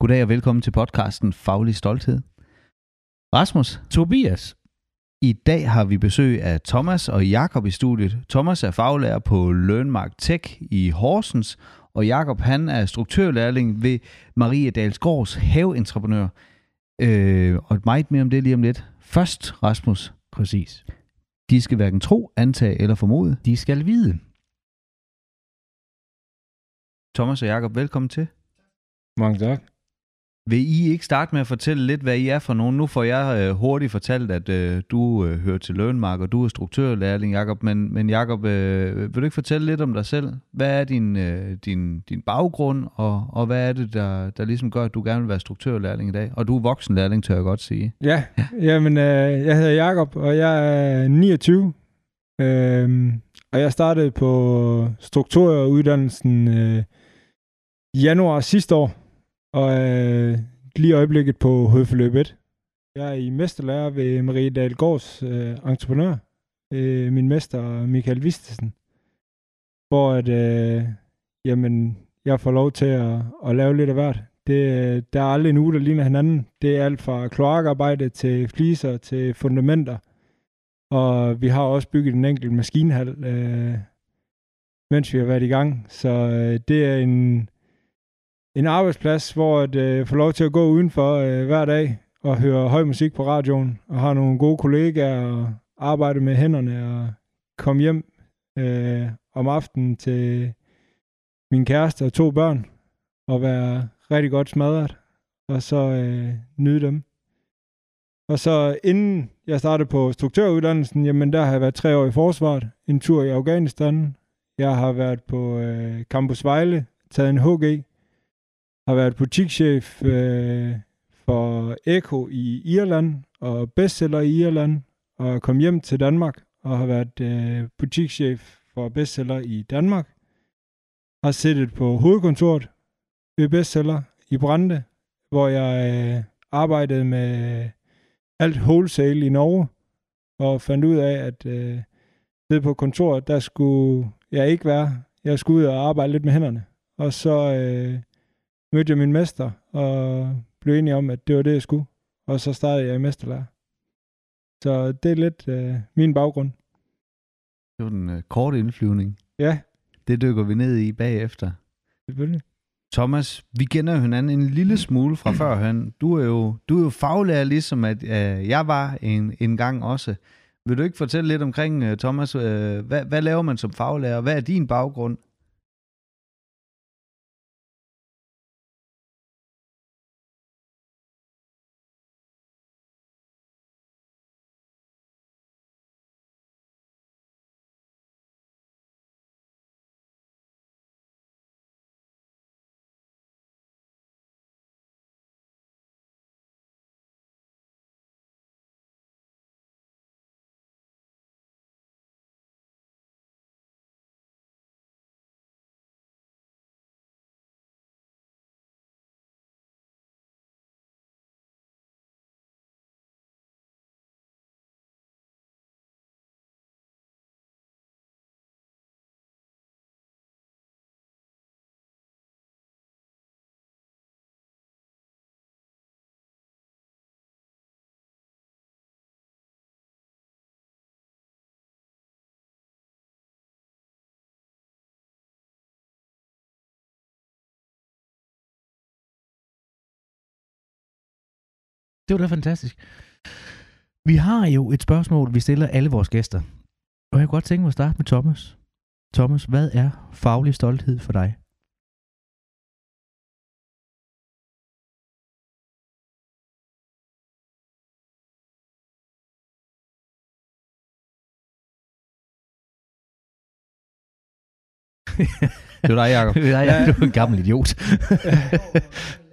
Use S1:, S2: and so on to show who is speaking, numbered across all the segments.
S1: Goddag og velkommen til podcasten Faglig Stolthed. Rasmus,
S2: Tobias.
S1: i dag har vi besøg af Thomas og Jakob i studiet. Thomas er faglærer på Learnmark Tech i Horsens, og Jakob han er struktørlærling ved Marie Dalsgaards haveentreprenør. Øh, og meget mere om det lige om lidt. Først, Rasmus,
S2: Præcis.
S1: de skal hverken tro, antage eller formode.
S2: De skal vide.
S1: Thomas og Jakob, velkommen til.
S2: Mange tak.
S1: Vil I ikke starte med at fortælle lidt, hvad I er for nogen? Nu får jeg øh, hurtigt fortalt, at øh, du øh, hører til Lønmark, og du er struktørlærling, Jakob. Men, men Jakob, øh, vil du ikke fortælle lidt om dig selv? Hvad er din, øh, din, din baggrund, og, og hvad er det, der, der ligesom gør, at du gerne vil være struktørlærling i dag? Og du er voksenlærling, tør jeg godt sige.
S3: Ja, jamen, øh, jeg hedder Jakob og jeg er 29. Øh, og jeg startede på strukturuddannelsen øh, i januar sidste år, og øh, lige øjeblikket på hovedforløb 1. Jeg er i mesterlærer ved Marie Dahlgaards øh, entreprenør, øh, min mester Michael Vistesen, hvor at, øh, jamen, jeg får lov til at, at lave lidt af hvert. Det, øh, der er aldrig en uge, der ligner hinanden. Det er alt fra kloakarbejde til fliser til fundamenter. Og vi har også bygget en enkelt maskinhal, øh, mens vi har været i gang. Så øh, det er en, en arbejdsplads, hvor at, øh, får lov til at gå udenfor øh, hver dag og høre høj musik på radioen, og har nogle gode kollegaer og arbejde med hænderne og komme hjem øh, om aftenen til min kæreste og to børn og være rigtig godt smadret, og så øh, nyde dem. Og så inden jeg startede på struktøruddannelsen, jamen der har jeg været tre år i forsvaret, en tur i Afghanistan, jeg har været på øh, Campus Vejle, taget en HG, har været butikschef øh, for Eko i Irland og bestseller i Irland, og kom hjem til Danmark og har været øh, butikschef for bestseller i Danmark. Har siddet på hovedkontoret ved bestseller i Brande, hvor jeg øh, arbejdede med alt wholesale i Norge, og fandt ud af, at øh, sidde på kontoret, der skulle jeg ikke være. Jeg skulle ud og arbejde lidt med hænderne. Og så øh, mødte jeg min mester, og blev enig om, at det var det, jeg skulle. Og så startede jeg i mesterlærer. Så det er lidt øh, min baggrund.
S1: Det var den øh, korte indflyvning.
S3: Ja,
S1: Det dykker vi ned i bagefter.
S3: selvfølgelig.
S1: Thomas, vi kender jo hinanden en lille smule fra førhen. Du er jo, du er jo faglærer, ligesom at øh, jeg var en, en gang også. Vil du ikke fortælle lidt omkring, øh, Thomas, øh, hvad, hvad laver man som faglærer? Hvad er din baggrund?
S2: Det var da fantastisk. Vi har jo et spørgsmål, vi stiller alle vores gæster. Og jeg kunne godt tænke mig at starte med Thomas. Thomas, hvad er faglig stolthed for dig?
S1: Det var dig, Jacob.
S2: Nej,
S3: Ja.
S2: du er en gammel idiot.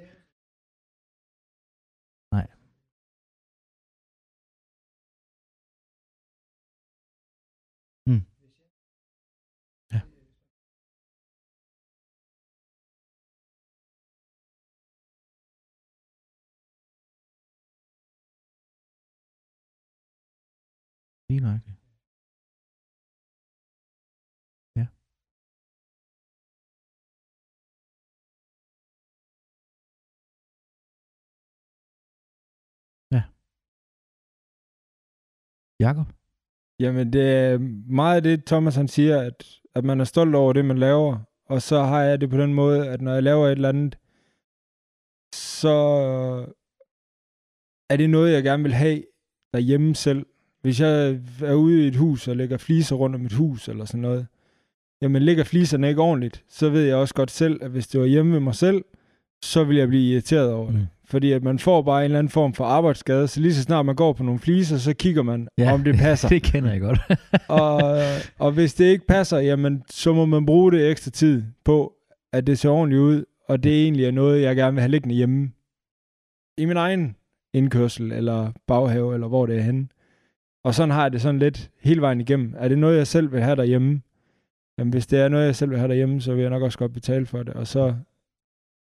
S2: Lige nøjagtigt. Ja. Ja. Jakob?
S3: Jamen, det er meget det, Thomas han siger, at, at man er stolt over det, man laver, og så har jeg det på den måde, at når jeg laver et eller andet, så er det noget, jeg gerne vil have derhjemme selv. Hvis jeg er ude i et hus og lægger fliser rundt om et hus eller sådan noget, jamen ligger fliserne ikke ordentligt, så ved jeg også godt selv, at hvis det var hjemme ved mig selv, så vil jeg blive irriteret over det.
S2: Mm.
S3: Fordi at man får bare en eller anden form for arbejdsskade, så lige så snart man går på nogle fliser, så kigger man,
S2: Ja.
S3: ja. om det passer.
S2: det kender jeg godt.
S3: og, og hvis det ikke passer, jamen, så må man bruge det ekstra tid på, at det ser ordentligt ud, og det egentlig er noget, jeg gerne vil have liggende hjemme. I min egen indkørsel, eller baghave, eller hvor det er henne. Og sådan har jeg det sådan lidt hele vejen igennem. Er det noget, jeg selv vil have derhjemme? Jamen, hvis det er noget, jeg selv vil have derhjemme, så vil jeg nok også godt betale for det. Og så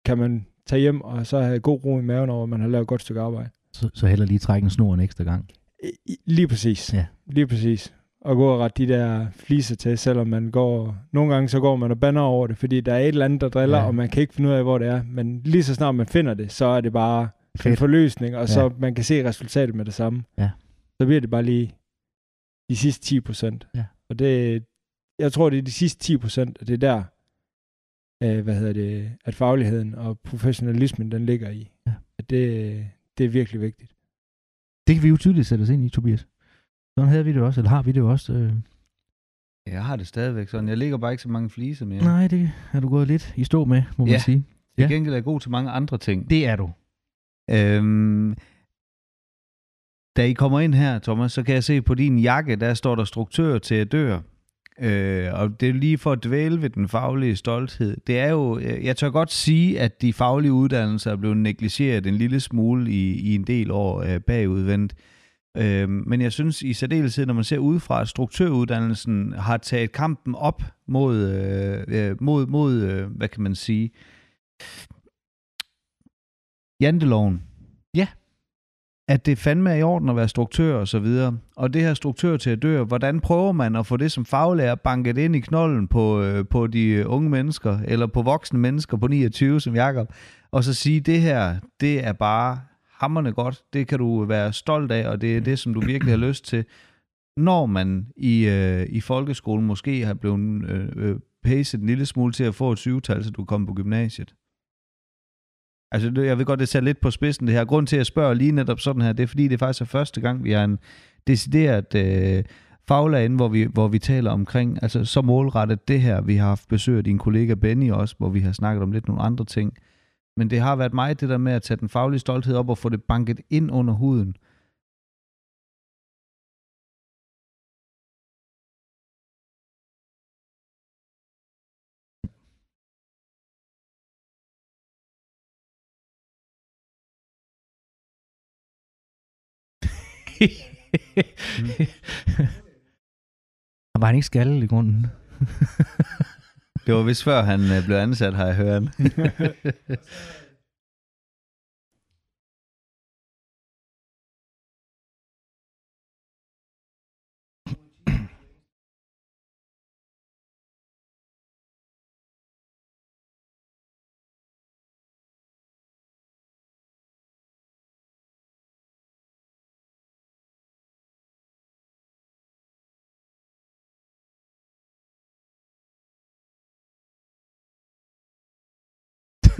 S3: kan man tage hjem, og så have god ro i maven over, at man har lavet et godt stykke arbejde.
S2: så, så heller lige trække en snor en ekstra gang.
S3: Lige præcis.
S2: Ja.
S3: Lige præcis. Og gå og rette de der fliser til, selvom man går... Nogle gange så går man og banner over det, fordi der er et eller andet, der driller,
S2: Ja.
S3: og man kan ikke finde ud af, hvor det er. Men lige så snart man finder det, så er det bare en
S2: Fedt.
S3: forløsning, og så
S2: Ja.
S3: man kan se resultatet med det samme.
S2: Ja.
S3: Så bliver det bare lige de sidste 10 procent.
S2: Ja.
S3: Og det, jeg tror, det er de sidste 10 procent, og det er der, øh, hvad hedder det, at fagligheden og professionalismen, den ligger i.
S2: Ja.
S3: At det, det er virkelig vigtigt.
S2: Det kan vi jo tydeligt sætte os ind i, Tobias. Sådan havde vi det også, eller har vi det også. Øh.
S1: Jeg har det stadigvæk sådan. Jeg ligger bare ikke så mange fliser mere.
S2: Nej, det er du gået lidt i stå med, må man
S1: Ja.
S2: sige.
S1: Til
S2: Ja.
S1: gengæld er jeg god til mange andre ting.
S2: Det er du.
S1: Øhm, da I kommer ind her, Thomas, så kan jeg se på din jakke, der står der struktør til at dør. Øh, og det er lige for at dvæle ved den faglige stolthed. Det er jo, øh, jeg tør godt sige, at de faglige uddannelser er blevet negligeret en lille smule i, i en del år øh, bagudvendt. Øh, men jeg synes i særdeleshed, når man ser udefra, at struktøruddannelsen har taget kampen op mod, øh, øh mod, mod øh, hvad kan man sige, janteloven. At det fandme er i orden at være struktør og så videre. Og det her struktør til at dø, hvordan prøver man at få det som faglærer banket ind i knollen på, øh, på de unge mennesker, eller på voksne mennesker på 29 som Jakob, og så sige, det her, det er bare hammerne godt, det kan du være stolt af, og det er det, som du virkelig har lyst til, når man i, øh, i folkeskolen måske har blevet øh, øh, pacet en lille smule til at få et syvtal, så du kommer på gymnasiet. Altså, jeg ved godt, det ser lidt på spidsen det her. Grund til, at jeg spørger lige netop sådan her, det er, fordi det faktisk er første gang, vi har en decideret øh, faglag inde, hvor vi, hvor vi taler omkring, altså så målrettet det her. Vi har haft besøg af din kollega Benny også, hvor vi har snakket om lidt nogle andre ting. Men det har været mig det der med at tage den faglige stolthed op og få det banket ind under huden.
S2: Var han ikke skaldet i grunden?
S1: Det var vist før han øh, blev ansat, har jeg hørt.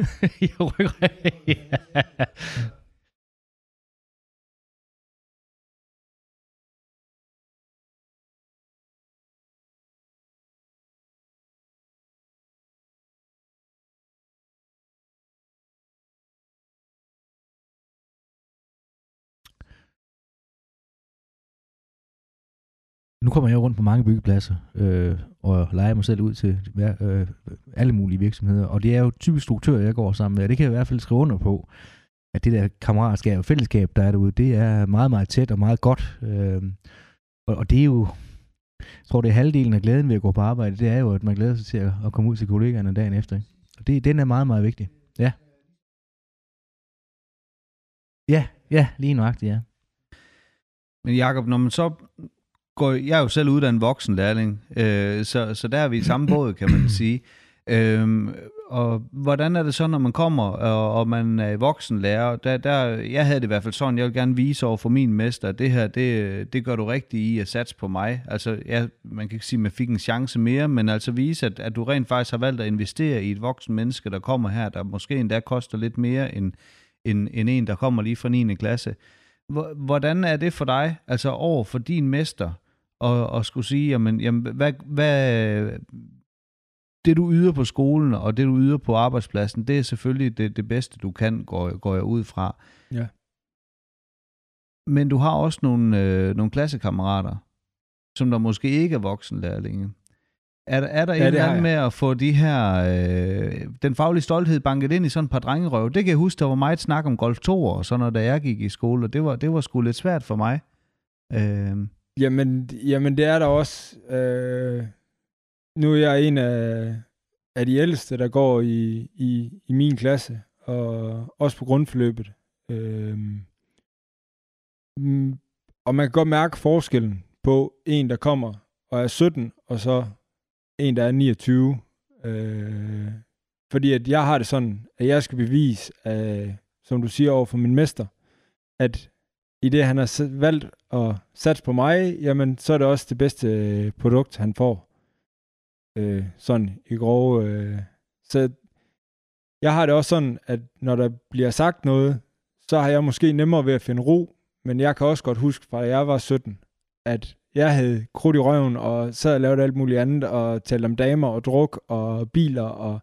S2: Jeg Nu kommer jeg rundt på mange byggepladser øh, og leger mig selv ud til øh, alle mulige virksomheder. Og det er jo typisk struktører, jeg går sammen med. Og det kan jeg i hvert fald skrive under på, at det der kammeratskab og fællesskab, der er derude, det er meget, meget tæt og meget godt. Øh, og, og det er jo, jeg tror, det er halvdelen af glæden ved at gå på arbejde, det er jo, at man glæder sig til at, at komme ud til kollegaerne dagen efter. Ikke? Og det, den er meget, meget vigtig. Ja. Ja, ja, lige nøjagtigt, ja.
S1: Men Jakob, når man så går... Jeg er jo selv uddannet voksenlærling, øh, så, så der er vi i samme båd, kan man sige. Øhm, og hvordan er det så, når man kommer, og, og man er voksenlærer? Der, der, jeg havde det i hvert fald sådan, jeg vil gerne vise over for min mester, at det her, det, det gør du rigtigt i at satse på mig. Altså, ja, man kan ikke sige, at man fik en chance mere, men altså vise, at, at du rent faktisk har valgt at investere i et voksen menneske, der kommer her, der måske endda koster lidt mere end, end, end en, der kommer lige fra 9. klasse. Hvordan er det for dig, altså over for din mester, og, og skulle sige, jamen, jamen hvad, hvad, det du yder på skolen, og det du yder på arbejdspladsen, det er selvfølgelig det, det bedste, du kan, går, går jeg ud fra.
S3: Ja.
S1: Men du har også nogle, øh, nogle klassekammerater, som der måske ikke er voksenlærlinge. Er, er der ja, en eller anden med at få de her, øh, den faglige stolthed banket ind i sådan et par drengerøv? Det kan jeg huske, der var meget snak om Golf 2 og sådan noget, da jeg gik i skole, og det var, det var sgu lidt svært for mig.
S3: Øh. Jamen, jamen, det er der også. Øh, nu er jeg en af, af de ældste, der går i, i, i min klasse, og også på grundforløbet. Øh, og man kan godt mærke forskellen på en, der kommer og er 17, og så en, der er 29. Øh, fordi at jeg har det sådan, at jeg skal bevise, øh, som du siger over for min mester, at i det, han har valgt og satse på mig, jamen, så er det også det bedste øh, produkt, han får. Øh, sådan i grove. Øh. Så jeg har det også sådan, at når der bliver sagt noget, så har jeg måske nemmere ved at finde ro, men jeg kan også godt huske, fra da jeg var 17, at jeg havde krudt i røven, og sad og lavede alt muligt andet, og talte om damer og druk og biler, og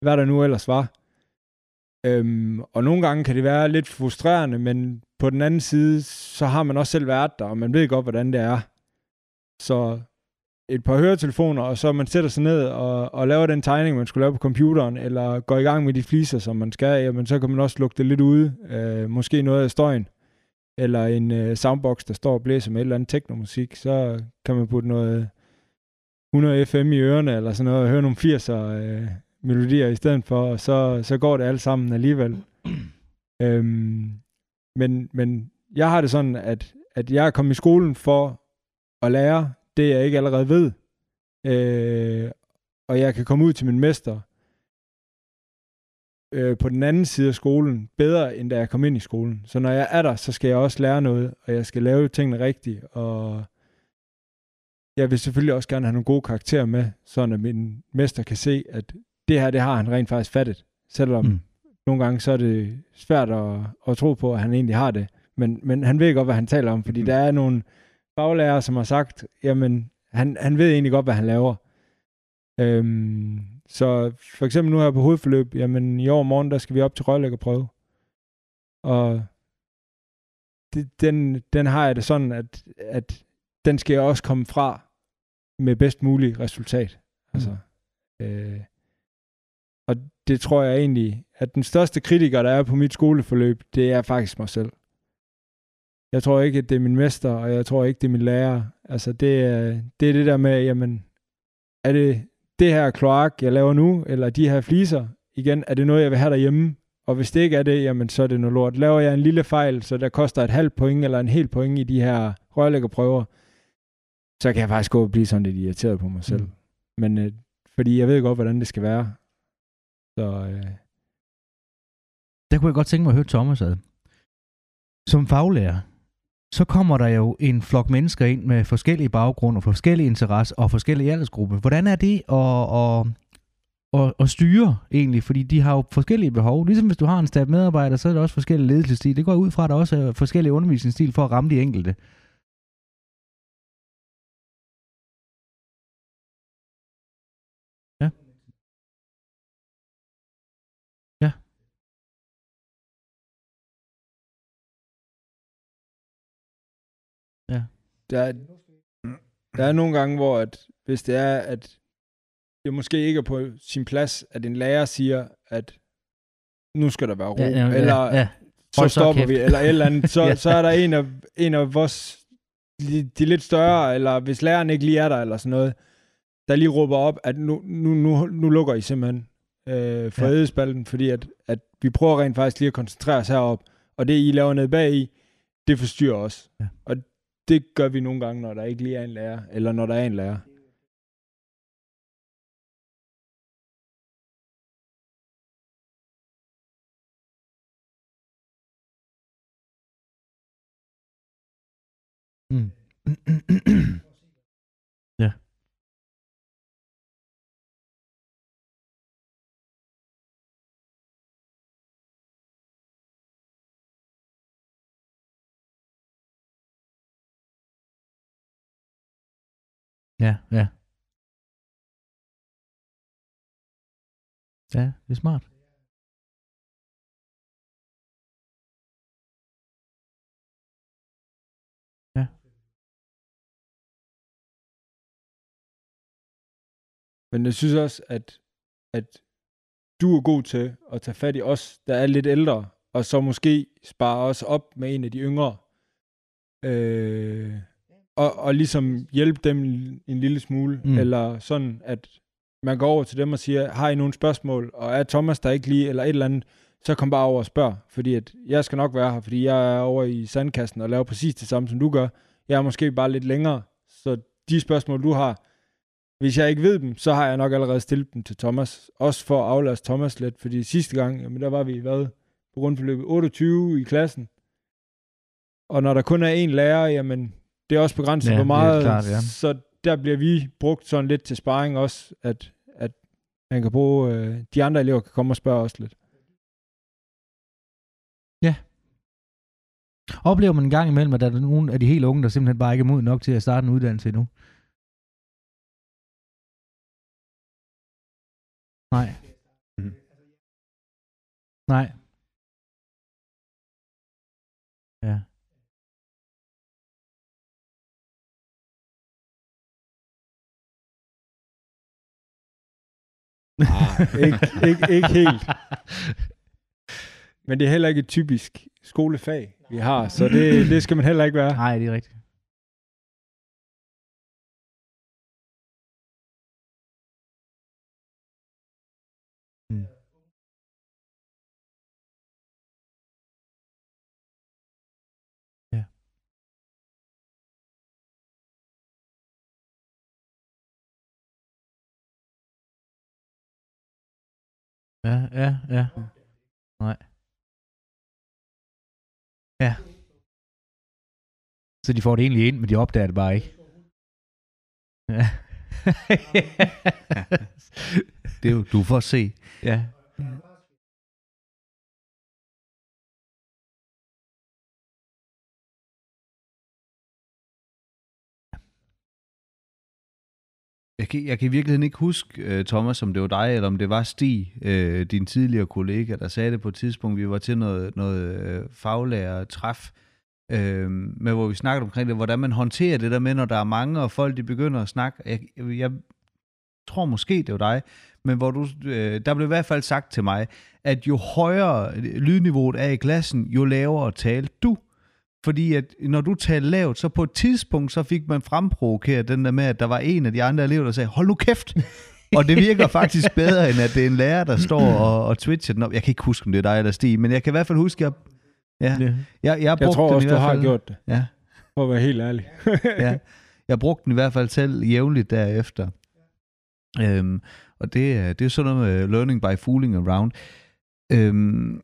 S3: hvad der nu ellers var. Øhm, og nogle gange kan det være lidt frustrerende, men på den anden side, så har man også selv været der, og man ved godt, hvordan det er. Så et par høretelefoner, og så man sætter sig ned og, og laver den tegning, man skulle lave på computeren, eller går i gang med de fliser, som man skal, jamen så kan man også lukke det lidt ude. Øh, måske noget af støjen eller en øh, soundbox, der står og blæser med et eller andet teknomusik, så kan man putte noget 100 FM i ørerne, eller sådan noget, og høre nogle 80'er øh, melodier i stedet for, og så, så går det alt sammen alligevel. øhm, men, men jeg har det sådan, at, at jeg er kommet i skolen for at lære det, jeg ikke allerede ved. Øh, og jeg kan komme ud til min mester øh, på den anden side af skolen bedre, end da jeg kom ind i skolen. Så når jeg er der, så skal jeg også lære noget, og jeg skal lave tingene rigtigt, og jeg vil selvfølgelig også gerne have nogle gode karakterer med, så at min mester kan se, at det her, det har han rent faktisk fattet. Selvom mm nogle gange så er det svært at, at tro på, at han egentlig har det. Men, men han ved godt, hvad han taler om, fordi mm. der er nogle faglærere, som har sagt, jamen, han, han ved egentlig godt, hvad han laver. Øhm, så for eksempel nu her på hovedforløb, jamen i år morgen, der skal vi op til prøve. Og det, den, den har jeg det sådan, at, at den skal jeg også komme fra med bedst mulig resultat. Altså, mm. øh, og det tror jeg egentlig, at den største kritiker, der er på mit skoleforløb, det er faktisk mig selv. Jeg tror ikke, at det er min mester, og jeg tror ikke, det er min lærer. Altså, det er det, er det der med, jamen, er det, det her kloak, jeg laver nu, eller de her fliser, igen, er det noget, jeg vil have derhjemme? Og hvis det ikke er det, jamen så er det noget lort. Laver jeg en lille fejl, så der koster et halvt point eller en hel point i de her rørlæggerprøver, så kan jeg faktisk gå og blive sådan lidt irriteret på mig selv. Mm. Men øh, fordi jeg ved godt, hvordan det skal være. Så, øh...
S2: Der kunne jeg godt tænke mig at høre Thomas ad. Som faglærer, så kommer der jo en flok mennesker ind med forskellige baggrunde, forskellige interesser og forskellige aldersgrupper. Hvordan er det at, at, at, at styre egentlig? Fordi de har jo forskellige behov. Ligesom hvis du har en stab medarbejder, så er der også forskellige ledelsesstil. Det går ud fra, at der også er forskellige undervisningsstil for at ramme de enkelte.
S3: Der er, der er nogle gange, hvor at, hvis det er, at det måske ikke er på sin plads, at en lærer siger, at nu skal der være ro, ja, ja, eller ja, ja. så stopper vi, eller et eller andet, så, ja. så er der en af, en af vores, de, de lidt større, eller hvis læreren ikke lige er der, eller sådan noget, der lige råber op, at nu, nu, nu, nu lukker I simpelthen øh, for ja. fordi at, at vi prøver rent faktisk lige at koncentrere os herop, og det I laver ned bag i, det forstyrrer os. Ja. Og det gør vi nogle gange, når der ikke lige er en lærer, eller når der er en lærer.
S2: Mm. Ja, ja. Ja, det er smart. Ja.
S3: Men jeg synes også, at, at du er god til at tage fat i os, der er lidt ældre, og så måske spare os op med en af de yngre. Øh, og, og ligesom hjælpe dem en lille smule,
S2: Mm.
S3: eller sådan, at man går over til dem og siger, har I nogle spørgsmål, og er Thomas der ikke lige, eller et eller andet, så kom bare over og spørg, fordi at jeg skal nok være her, fordi jeg er over i sandkassen og laver præcis det samme, som du gør. Jeg er måske bare lidt længere, så de spørgsmål, du har, hvis jeg ikke ved dem, så har jeg nok allerede stillet dem til Thomas. Også for at aflaste Thomas lidt, fordi sidste gang, jamen der var vi, hvad, på grundforløbet 28 i klassen. Og når der kun er én lærer, jamen det er også begrænset,
S2: Ja,
S3: hvor meget.
S2: klart, ja.
S3: Så der bliver vi brugt sådan lidt til sparring også, at, at han kan bruge, øh, de andre elever kan komme og spørge os lidt.
S2: Oplever man en gang imellem, at der er nogle af de helt unge, der simpelthen bare ikke er mod nok til at starte en uddannelse endnu? Nej.
S1: Mhm.
S2: Nej. Ja.
S3: Ah, ikke, ikke, ikke helt. Men det er heller ikke et typisk skolefag, vi har, så det, det skal man heller ikke være.
S2: Nej, det er rigtigt. Ja, ja, ja. Nej. Ja. Så de får det egentlig ind, men de opdager det bare ikke. Ja.
S1: Det er jo, du får se.
S2: ja.
S1: Jeg kan, jeg kan i virkeligheden ikke huske, øh, Thomas, om det var dig, eller om det var Stig, øh, din tidligere kollega, der sagde det på et tidspunkt. Vi var til noget, noget øh, faglærer træf, øh, med hvor vi snakkede omkring det, hvordan man håndterer det der med, når der er mange, og folk de begynder at snakke. Jeg, jeg, jeg tror måske, det var dig, men hvor du, øh, der blev i hvert fald sagt til mig, at jo højere øh, lydniveauet er i klassen, jo lavere talte du. Fordi at når du talte lavt, så på et tidspunkt, så fik man fremprovokeret den der med, at der var en af de andre elever, der sagde, hold nu kæft! og det virker faktisk bedre, end at det er en lærer, der står og, og twitcher den op. Jeg kan ikke huske, om det er dig eller Stig, men jeg kan i hvert fald huske, at jeg, ja,
S2: ja.
S1: jeg, jeg,
S3: Jeg tror også, du har gjort det,
S1: Ja,
S3: for at være helt ærlig.
S1: ja. Jeg brugte den i hvert fald selv jævnligt derefter. Øhm, og det, er- det er sådan noget med learning by fooling around. Øhm,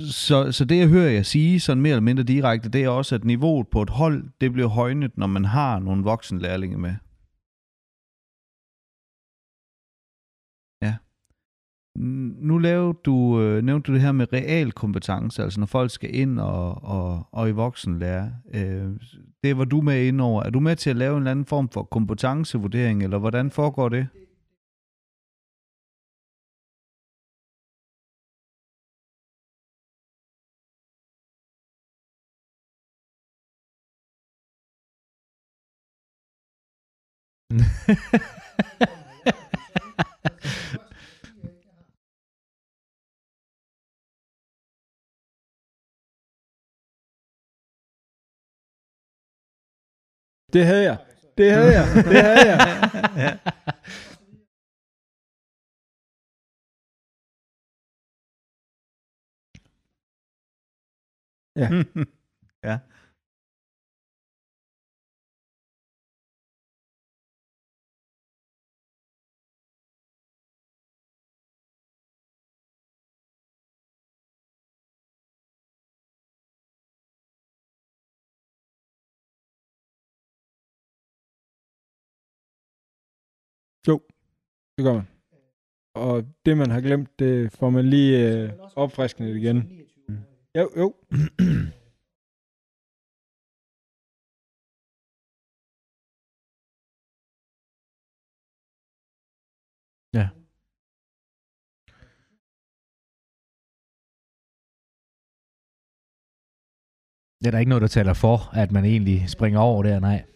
S1: så, så det, jeg hører jer sige, sådan mere eller mindre direkte, det er også, at niveauet på et hold, det bliver højnet, når man har nogle voksenlærlinge med. Ja. Nu lavede du, øh, nævnte du det her med realkompetence, altså når folk skal ind og, og, og i voksenlære. Øh, det var du med ind over. Er du med til at lave en eller anden form for kompetencevurdering, eller hvordan foregår det?
S3: Det havde jeg. Det havde jeg. Det havde jeg.
S1: ja.
S3: Det gør man. Og det, man har glemt, det får man lige øh, opfriskende igen. Jo, jo.
S2: Ja. Det er der ikke noget, der taler for, at man egentlig springer over der, nej.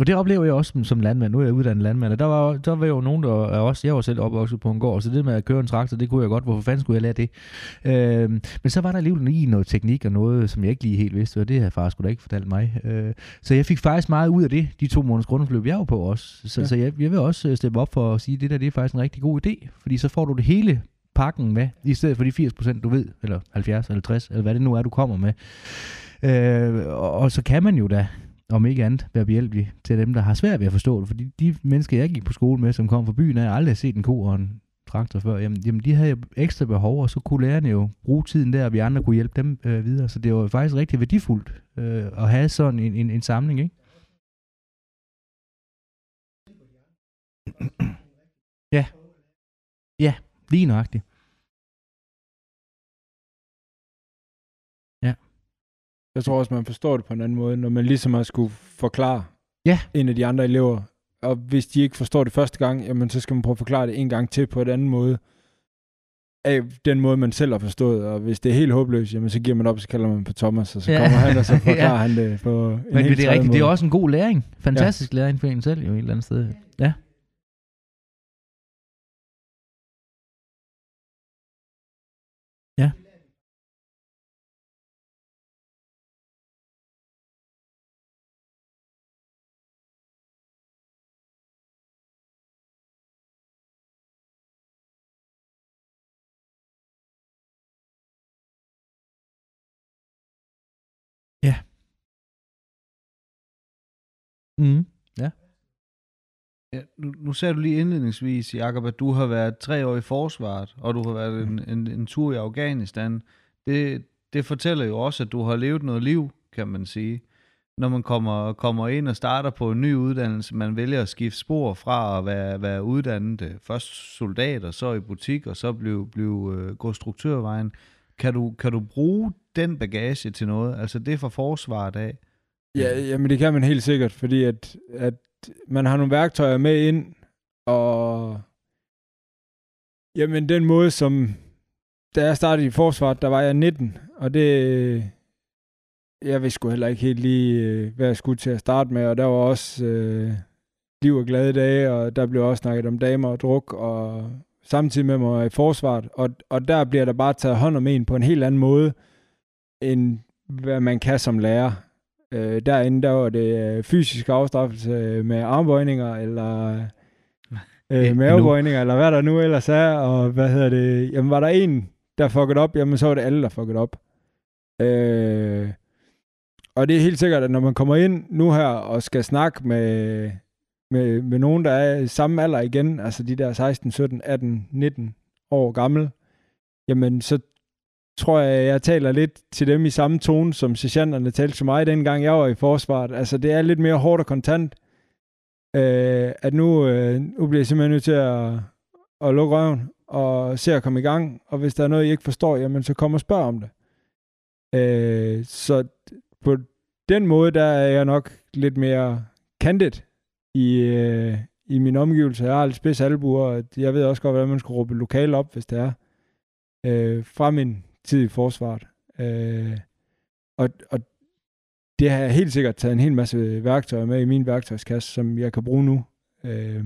S2: Og det oplever jeg også som, som landmand. Nu er jeg uddannet landmand, og der var, der var jo nogen, der er også, jeg var selv opvokset på en gård, så det med at køre en traktor, det kunne jeg godt. Hvorfor fanden skulle jeg lære det? Øh, men så var der alligevel lige noget teknik og noget, som jeg ikke lige helt vidste, og det havde far sgu da ikke fortalt mig. Øh, så jeg fik faktisk meget ud af det, de to måneders grundforløb, jeg var på også. Så, ja. så jeg, jeg vil også steppe op for at sige, at det der det er faktisk en rigtig god idé, fordi så får du det hele pakken med, i stedet for de 80% du ved, eller 70 eller 60, eller hvad det nu er, du kommer med. Øh, og, og så kan man jo da om ikke andet være behjælpelig til dem, der har svært ved at forstå det. Fordi de mennesker, jeg gik på skole med, som kom fra byen, har aldrig set en ko og en traktor før. Jamen, jamen de havde jo ekstra behov, og så kunne lærerne jo bruge tiden der, og vi andre kunne hjælpe dem øh, videre. Så det var faktisk rigtig værdifuldt øh, at have sådan en, en, en samling, ikke? Ja. Ja, lige nøjagtigt.
S3: Jeg tror også, man forstår det på en anden måde, når man ligesom har skulle forklare
S2: Ja.
S3: en af de andre elever. Og hvis de ikke forstår det første gang, jamen så skal man prøve at forklare det en gang til på en anden måde. Af den måde, man selv har forstået. Og hvis det er helt håbløst, jamen så giver man op, så kalder man på Thomas, og så
S2: Ja.
S3: kommer han, og så forklarer
S2: Ja.
S3: han det på en
S2: Men
S3: helt
S2: det er rigtigt, det er
S3: måde.
S2: også en god læring. Fantastisk ja. læring for en selv jo et eller andet sted. Ja. Mm.
S1: Ja, nu, nu sagde du lige indledningsvis, Jakob, at du har været tre år i forsvaret, og du har været en, en, en tur i Afghanistan. Det, det fortæller jo også, at du har levet noget liv, kan man sige. Når man kommer, kommer ind og starter på en ny uddannelse, man vælger at skifte spor fra at være, være uddannet øh, først soldat, og så i butik, og så blive, blive øh, gå struktørvejen. Kan du, kan du bruge den bagage til noget? Altså det fra forsvaret af?
S3: Ja, jamen det kan man helt sikkert, fordi at, at man har nogle værktøjer med ind, og jamen den måde, som da jeg startede i forsvaret, der var jeg 19, og det, jeg vidste sgu heller ikke helt lige, øh, hvad jeg skulle til at starte med, og der var også øh, liv og glade dage, og der blev også snakket om damer og druk, og samtidig med mig i forsvaret, og, og der bliver der bare taget hånd om en på en helt anden måde, end hvad man kan som lærer. Øh, derinde, der var det øh, fysisk afstraffelse øh, med armbøjninger, eller
S2: Ja,
S3: øh, mavebøjninger, eller hvad der nu ellers er, og hvad hedder det, jamen var der en, der fuckede op, jamen så var det alle, der fuckede op. Øh, og det er helt sikkert, at når man kommer ind nu her, og skal snakke med, med, med nogen, der er i samme alder igen, altså de der 16, 17, 18, 19 år gammel, jamen så tror jeg, jeg taler lidt til dem i samme tone, som sergeanterne talte til mig, dengang jeg var i forsvaret. Altså, det er lidt mere hårdt og kontant. Øh, at nu, øh, nu bliver jeg simpelthen nødt til at, at lukke røven og se at komme i gang. Og hvis der er noget, I ikke forstår, jamen så kom og spørg om det. Øh, så på den måde, der er jeg nok lidt mere kantet i, øh, i min omgivelse. Jeg har lidt spids albuer, og jeg ved også godt, hvordan man skal råbe lokal op, hvis det er. Øh, fra min tid i forsvaret. Øh, og, og det har jeg helt sikkert taget en hel masse værktøjer med i min værktøjskasse, som jeg kan bruge nu. Øh,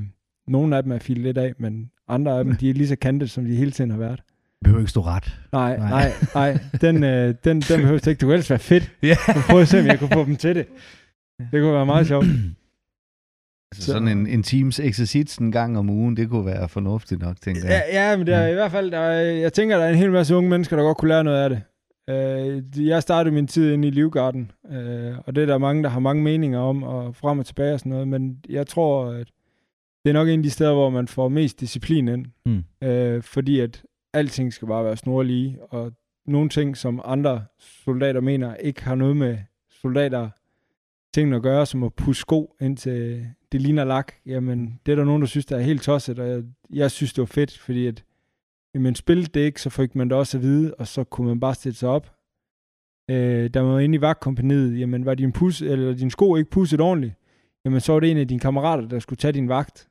S3: nogle af dem er filet lidt af, men andre af dem, de er lige så kantet, som de hele tiden har været.
S2: Det behøver ikke stå ret.
S3: Nej,
S2: Nej.
S3: nej, nej. Den, øh, den, den behøver ikke. Det kunne ellers være fedt.
S2: Ja.
S3: Jeg prøve at se, om jeg kunne få dem til det. Det kunne være meget sjovt.
S1: Altså sådan en, en teams exercits en gang om ugen, det kunne være fornuftigt nok, tænker jeg.
S3: Ja, ja men det er, i hvert fald, der er, jeg tænker, der er en hel masse unge mennesker, der godt kunne lære noget af det. Øh, jeg startede min tid inde i Livgarden, øh, og det er der mange, der har mange meninger om, og frem og tilbage og sådan noget, men jeg tror, at det er nok en af de steder, hvor man får mest disciplin ind,
S2: Mm.
S3: øh, fordi at alting skal bare være snorlige, og nogle ting, som andre soldater mener, ikke har noget med soldater tingene at gøre, som at pusse sko indtil det ligner lak, jamen det er der nogen, der synes, der er helt tosset, og jeg, jeg synes, det var fedt, fordi at jamen, spillede det ikke, så fik man det også at vide, og så kunne man bare stille sig op. Øh, da man var inde i vagtkompaniet, jamen var din, pus, eller din sko ikke pusset ordentligt, jamen så var det en af dine kammerater, der skulle tage din vagt,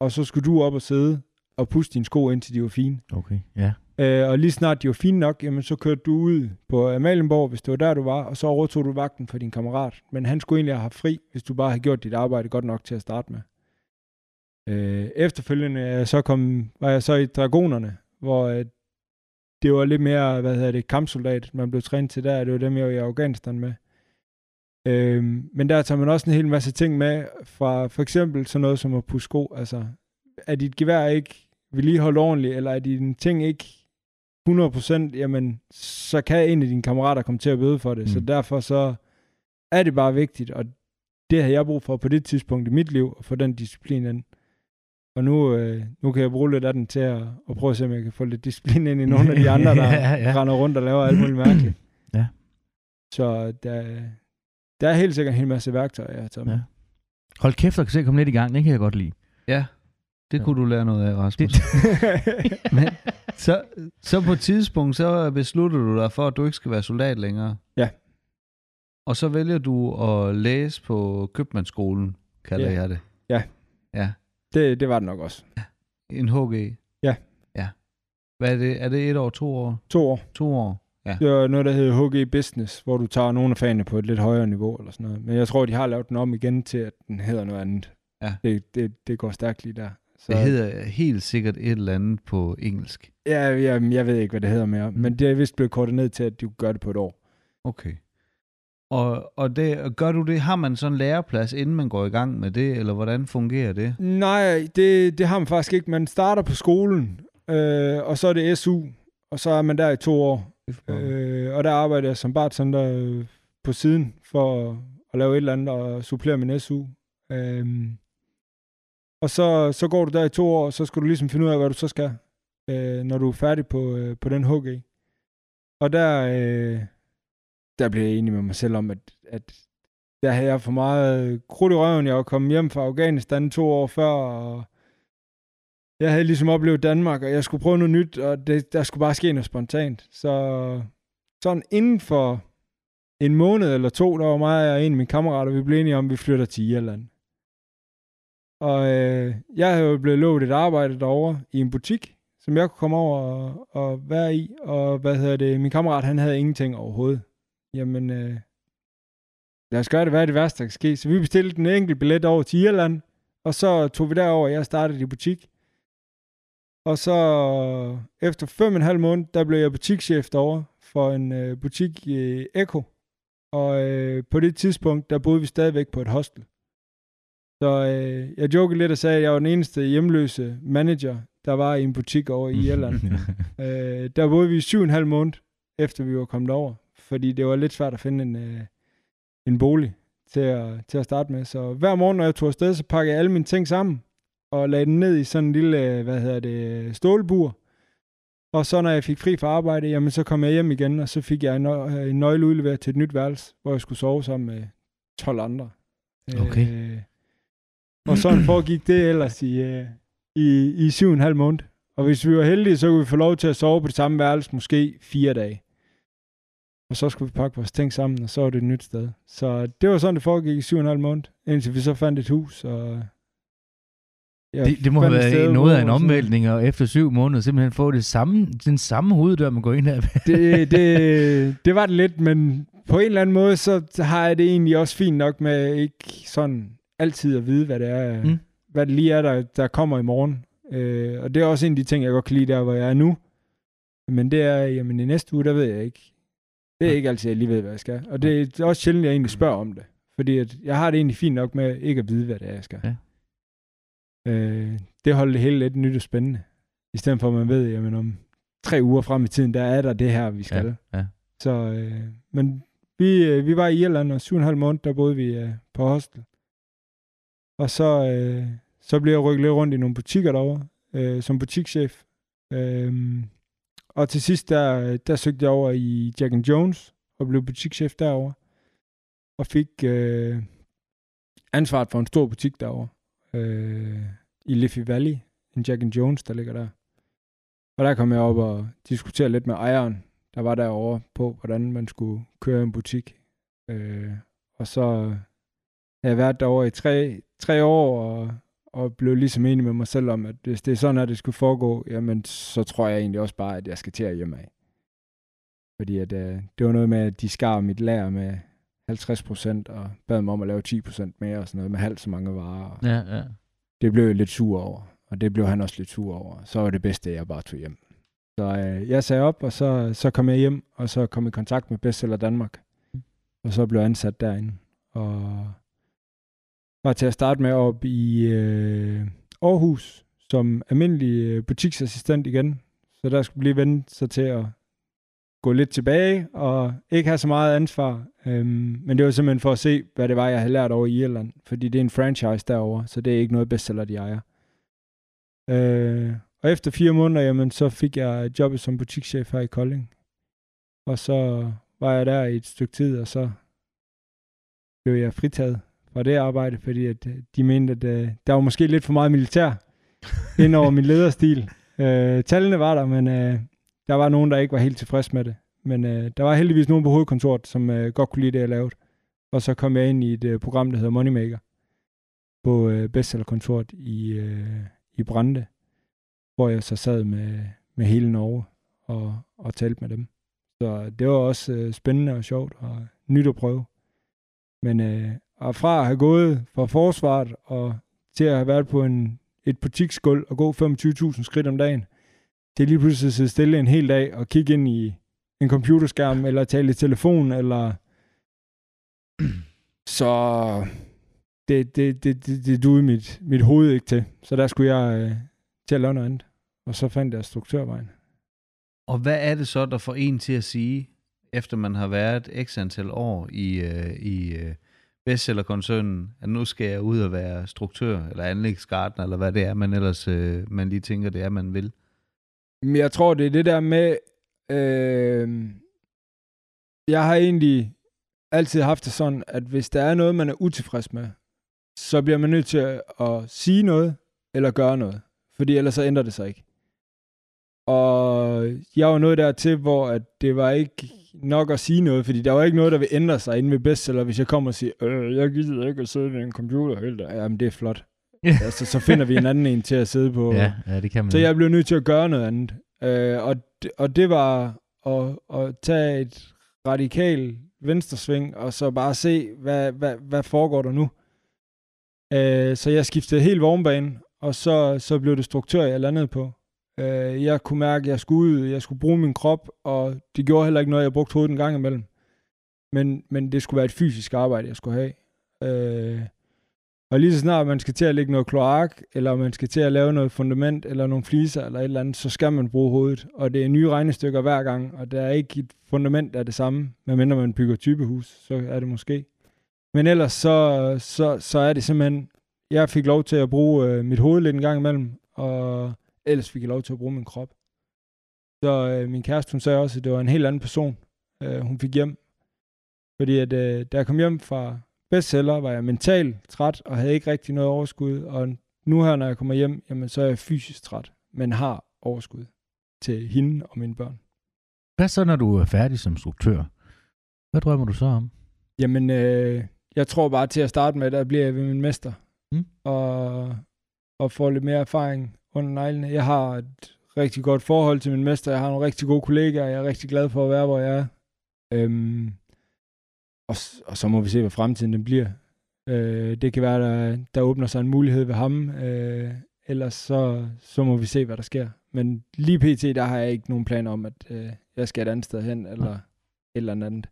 S3: og så skulle du op og sidde og pusse dine sko, indtil de var fine.
S2: Okay, ja.
S3: Øh, og lige snart de var fine nok, jamen så kørte du ud på Amalienborg, hvis det var der, du var, og så overtog du vagten for din kammerat. Men han skulle egentlig have haft fri, hvis du bare havde gjort dit arbejde godt nok til at starte med. Øh, efterfølgende er jeg så kom, var jeg så i Dragonerne, hvor øh, det var lidt mere, hvad hedder det, kampsoldat, man blev trænet til der, det var dem, jeg var i Afghanistan med. Øh, men der tager man også en hel masse ting med, fra for eksempel sådan noget som at pusse sko, altså er dit gevær ikke vedligeholdt ordentligt, eller er dine ting ikke 100%, jamen, så kan en af dine kammerater komme til at bøde for det. Mm. Så derfor så er det bare vigtigt, og det har jeg brug for på det tidspunkt i mit liv, at få den disciplin ind. Og nu, øh, nu kan jeg bruge lidt af den til at, at prøve at se, om jeg kan få lidt disciplin ind i nogle af de andre, der
S2: Ja, ja.
S3: render rundt og laver alt muligt mærkeligt.
S2: Ja.
S3: Så der, der er helt sikkert en hel masse værktøjer, jeg har taget med.
S2: Ja. Hold kæft, og se at komme lidt i gang. Det kan jeg godt lide.
S1: Ja, det
S2: Ja.
S1: kunne du lære noget af, Rasmus.
S2: Det-
S1: Men så, så på et tidspunkt, så beslutter du dig for, at du ikke skal være soldat længere.
S3: Ja.
S1: Og så vælger du at læse på købmandsskolen, kalder
S3: Ja.
S1: jeg det.
S3: Ja.
S1: Ja.
S3: det, det var det nok også.
S1: En HG.
S3: Ja.
S1: Ja. Hvad er det? Er det et år, to år?
S3: To år.
S1: To år? Ja.
S3: Det var noget, der hedder HG Business, hvor du tager nogle af fagene på et lidt højere niveau eller sådan noget. Men jeg tror, de har lavet den om igen til, at den hedder noget andet.
S1: Ja.
S3: Det, det, det går stærkt lige der. Så,
S1: Det hedder helt sikkert et eller andet på engelsk.
S3: Ja, ja, jeg ved ikke, hvad det hedder mere. Men det er vist blevet kortet ned til, at du gør det på et år.
S1: Okay. Og, og det, gør du det, har man sådan en læreplads, inden man går i gang med det, eller hvordan fungerer det?
S3: Nej, det, det har man faktisk ikke. Man starter på skolen, øh, og så er det SU, og så er man der i to år. Øh, og der arbejder jeg som bartender øh, på siden for at, lave et eller andet og supplere min SU. Øhm, og så, så går du der i to år, og så skal du ligesom finde ud af, hvad du så skal, øh, når du er færdig på, øh, på den HG. Og der, øh, der blev jeg enig med mig selv om, at, at der havde jeg for meget krudt i røven. Jeg var kommet hjem fra Afghanistan to år før, og jeg havde ligesom oplevet Danmark, og jeg skulle prøve noget nyt, og det, der skulle bare ske noget spontant. Så sådan inden for en måned eller to, der var mig og en af mine kammerater, vi blev enige om, at vi flytter til Irland. Og øh, jeg havde jo blevet lovet et arbejde derovre i en butik, som jeg kunne komme over og, og være i. Og hvad hedder det, min kammerat, han havde ingenting overhovedet. Jamen, øh, lad os gøre det, hvad er det værste, der kan ske. Så vi bestilte en enkelt billet over til Irland, og så tog vi derover, jeg startede i butik. Og så efter fem og en halv måned, der blev jeg butikschef derovre for en øh, butik i Eko. Og øh, på det tidspunkt, der boede vi stadigvæk på et hostel. Så øh, jeg jokede lidt og sagde, at jeg var den eneste hjemløse manager, der var i en butik over i Irland. øh, der boede vi syv og en halv måned, efter vi var kommet over. Fordi det var lidt svært at finde en, øh, en bolig til at, til at starte med. Så hver morgen, når jeg tog afsted, så pakkede jeg alle mine ting sammen og lagde den ned i sådan en lille, hvad hedder det, stålbur. Og så når jeg fik fri fra arbejde, jamen så kom jeg hjem igen, og så fik jeg en, nø- en nøgle udleveret til et nyt værelse, hvor jeg skulle sove sammen med 12 andre.
S2: Okay.
S3: Øh, og sådan foregik det ellers i, øh, i, i syv og en halv måned. Og hvis vi var heldige, så kunne vi få lov til at sove på det samme værelse, måske fire dage. Og så skulle vi pakke vores ting sammen, og så var det et nyt sted. Så det var sådan, det foregik i syv og en halv måned, indtil vi så fandt et hus, og Ja,
S2: Det, det må have
S3: sted
S2: været
S3: at
S2: noget af en omvæltning, og efter syv måneder simpelthen få det samme, den samme hoveddør, man går ind af.
S3: det, det, det var det lidt, men på en eller anden måde, så har jeg det egentlig også fint nok med ikke sådan altid at vide, hvad det er,
S2: Mm.
S3: mm. hvad det lige er, der, der kommer i morgen. Øh, og det er også en af de ting, jeg godt kan lide der, hvor jeg er nu. Men det er, jamen i næste uge, der ved jeg ikke. Det er ikke altid, jeg lige ved, hvad jeg skal. Og det er også sjældent, jeg egentlig spørger om det. Fordi at jeg har det egentlig fint nok med ikke at vide, hvad det er, jeg skal.
S2: Ja.
S3: Øh, det holder det hele lidt nyt og spændende. I stedet for, at man ved, jamen om tre uger frem i tiden, der er der det her, vi skal.
S2: Ja, ja.
S3: Så, øh, men vi, øh, vi var i Irland, og syv og en halv måned, der boede vi øh, på hostel. Og så, øh, så blev jeg rykket lidt rundt i nogle butikker derovre, øh, som butikschef. Øh, og til sidst, der, der søgte jeg over i Jack and Jones, og blev butikschef derovre. Og fik øh, ansvaret for en stor butik derovre, øh, i Liffey Valley, en Jack and Jones, der ligger der. Og der kom jeg op og diskuterede lidt med ejeren, der var derovre på, hvordan man skulle køre en butik. Øh, og så har jeg været derovre i tre, tre år, og, og blev ligesom enig med mig selv om, at hvis det er sådan, at det skulle foregå, jamen så tror jeg egentlig også bare, at jeg skal til at hjemme af. Fordi at, øh, det var noget med, at de skar mit lager med 50 procent, og bad mig om at lave 10 procent mere, og sådan noget, med halvt så mange varer.
S2: Ja, ja.
S3: Det blev jeg lidt sur over, og det blev han også lidt sur over. Så var det bedste, at jeg bare tog hjem. Så øh, jeg sagde op, og så, så kom jeg hjem, og så kom i kontakt med Bestseller Danmark. Og så blev jeg ansat derinde. Og var til at starte med op i øh, Aarhus som almindelig øh, butiksassistent igen. Så der skulle blive vendt sig til at gå lidt tilbage og ikke have så meget ansvar. Øhm, men det var simpelthen for at se, hvad det var, jeg havde lært over i Irland. Fordi det er en franchise derovre, så det er ikke noget bestseller, de ejer. Øh, og efter fire måneder, jamen, så fik jeg jobbet som butikschef her i Kolding. Og så var jeg der i et stykke tid, og så blev jeg fritaget fra det arbejde, fordi at øh, de mente, at uh, der var måske lidt for meget militær ind over min lederstil. Uh, tallene var der, men uh, der var nogen, der ikke var helt tilfreds med det. Men uh, der var heldigvis nogen på hovedkontoret, som uh, godt kunne lide det, jeg lavede. Og så kom jeg ind i et uh, program, der hedder Moneymaker på uh, bestsellerkontoret i, uh, i Brande, hvor jeg så sad med, med hele Norge og, og talte med dem. Så det var også uh, spændende og sjovt og nyt at prøve. Men uh, og fra at have gået fra forsvaret og til at have været på en, et butiksgulv og gå 25.000 skridt om dagen, det er lige pludselig at sidde stille en hel dag og kigge ind i en computerskærm, eller tale i telefon, eller... Så det, det, det, det, det duede mit, mit hoved ikke til. Så der skulle jeg øh, til at lave noget andet. Og så fandt jeg struktørvejen.
S1: Og hvad er det så, der får en til at sige, efter man har været x antal år i, øh, i øh, bestsellerkoncernen, at nu skal jeg ud og være struktør, eller anlægsgartner, eller hvad det er, man ellers øh, man lige tænker, det er, man vil?
S3: Men jeg tror, det er det der med, øh, jeg har egentlig altid haft det sådan, at hvis der er noget, man er utilfreds med, så bliver man nødt til at, at sige noget, eller gøre noget. Fordi ellers så ændrer det sig ikke. Og jeg var nået dertil, hvor at det var ikke nok at sige noget, fordi der var ikke noget, der vil ændre sig inden ved bestseller, hvis jeg kommer og siger, øh, jeg gider ikke at sidde ved en computer hele dagen. Jamen, det er flot. altså, så finder vi en anden en til at sidde på.
S2: Ja, ja det kan man.
S3: Så jeg blev nødt til at gøre noget andet. Øh, og, og det var at, at tage et radikal venstresving, og så bare se, hvad, hvad, hvad foregår der nu. Øh, så jeg skiftede helt vognbane, og så, så blev det struktør, jeg landede på. Øh, jeg kunne mærke, at jeg skulle ud, jeg skulle bruge min krop, og det gjorde heller ikke noget, jeg brugte hovedet en gang imellem. Men, men det skulle være et fysisk arbejde, jeg skulle have. Øh, og lige så snart man skal til at lægge noget kloak, eller man skal til at lave noget fundament, eller nogle fliser, eller et eller andet, så skal man bruge hovedet. Og det er nye regnestykker hver gang, og der er ikke et fundament der er det samme, medmindre man bygger typehus, så er det måske. Men ellers så, så, så er det simpelthen, jeg fik lov til at bruge øh, mit hoved lidt en gang imellem, og ellers fik jeg lov til at bruge min krop. Så øh, min kæreste, hun sagde også, at det var en helt anden person, øh, hun fik hjem. Fordi at, øh, da jeg kom hjem fra bestseller, var jeg mentalt træt og havde ikke rigtig noget overskud. Og nu her, når jeg kommer hjem, jamen, så er jeg fysisk træt, men har overskud til hende og mine børn.
S2: Hvad så, når du er færdig som struktør? Hvad drømmer du så om?
S3: Jamen, øh, jeg tror bare til at starte med, der bliver jeg ved min mester.
S2: Mm.
S3: Og, og får lidt mere erfaring under neglene. Jeg har et rigtig godt forhold til min mester. Jeg har nogle rigtig gode kollegaer. Jeg er rigtig glad for at være, hvor jeg er. Øhm, og, og så må vi se, hvad fremtiden den bliver. Øh, det kan være, der, der åbner sig en mulighed ved ham. Øh, ellers så, så må vi se, hvad der sker. Men lige pt, der har jeg ikke nogen planer om, at øh, jeg skal et andet sted hen, eller et eller andet.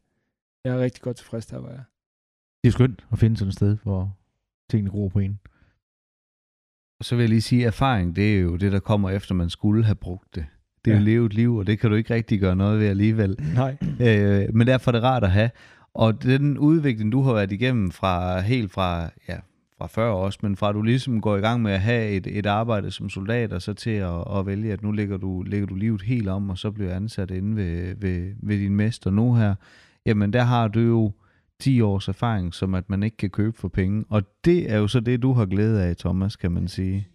S3: Jeg er rigtig godt tilfreds der, hvor jeg er.
S2: Det er skønt at finde sådan et sted, hvor tingene gror på en.
S1: Og så vil jeg lige sige, at erfaring, det er jo det, der kommer efter, man skulle have brugt det. Det er ja. Jo levet liv, og det kan du ikke rigtig gøre noget ved alligevel.
S3: Nej.
S1: Øh, men derfor er det rart at have. Og den udvikling, du har været igennem fra helt fra, ja, fra før også, men fra at du ligesom går i gang med at have et, et arbejde som soldat, og så til at, at vælge, at nu lægger du, lægger du livet helt om, og så bliver ansat inde ved, ved, ved din mester nu her, jamen der har du jo 10 års erfaring, som at man ikke kan købe for penge. Og det er jo så det, du har glæde af, Thomas, kan man sige.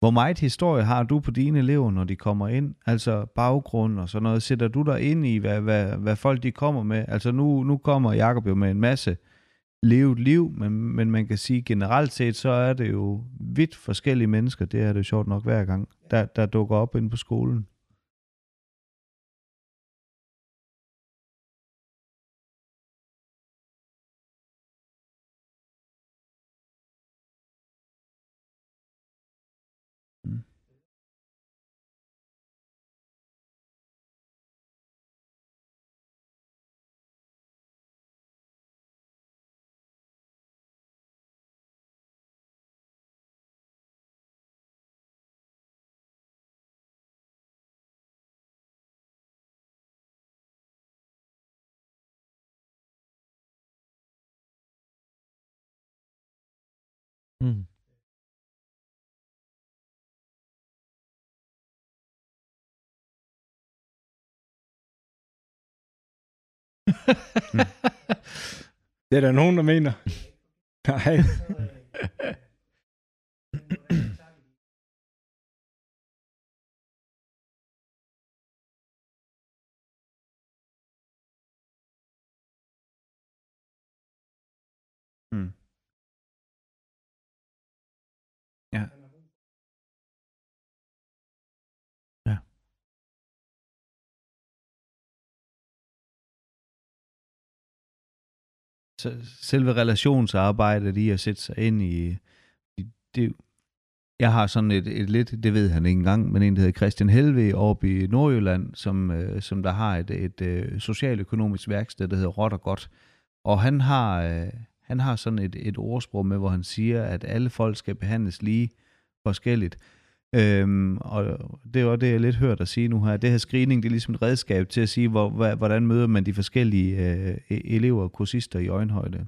S1: Hvor meget historie har du på dine elever, når de kommer ind? Altså baggrund og sådan noget. Sætter du dig ind i, hvad, hvad, hvad folk de kommer med? Altså nu, nu kommer Jacob jo med en masse levet liv, men, men man kan sige generelt set, så er det jo vidt forskellige mennesker, det er det jo sjovt nok hver gang, der, der dukker op ind på skolen.
S3: Det er der nogen, der mener. Nej.
S1: Så selve relationsarbejdet i at sætte sig ind i, i det, jeg har sådan et, et lidt, det ved han ikke engang, men en, der hedder Christian Helve oppe i Nordjylland, som, øh, som der har et, et øh, socialøkonomisk værksted, der hedder Rot og Godt. Og han har, øh, han har sådan et, et ordsprog med, hvor han siger, at alle folk skal behandles lige forskelligt. Øhm, og det var det, jeg lidt hørt at sige nu her. Det her screening, det er ligesom et redskab til at sige, hvor, hvordan møder man de forskellige øh, e- elever og kursister i øjenhøjde.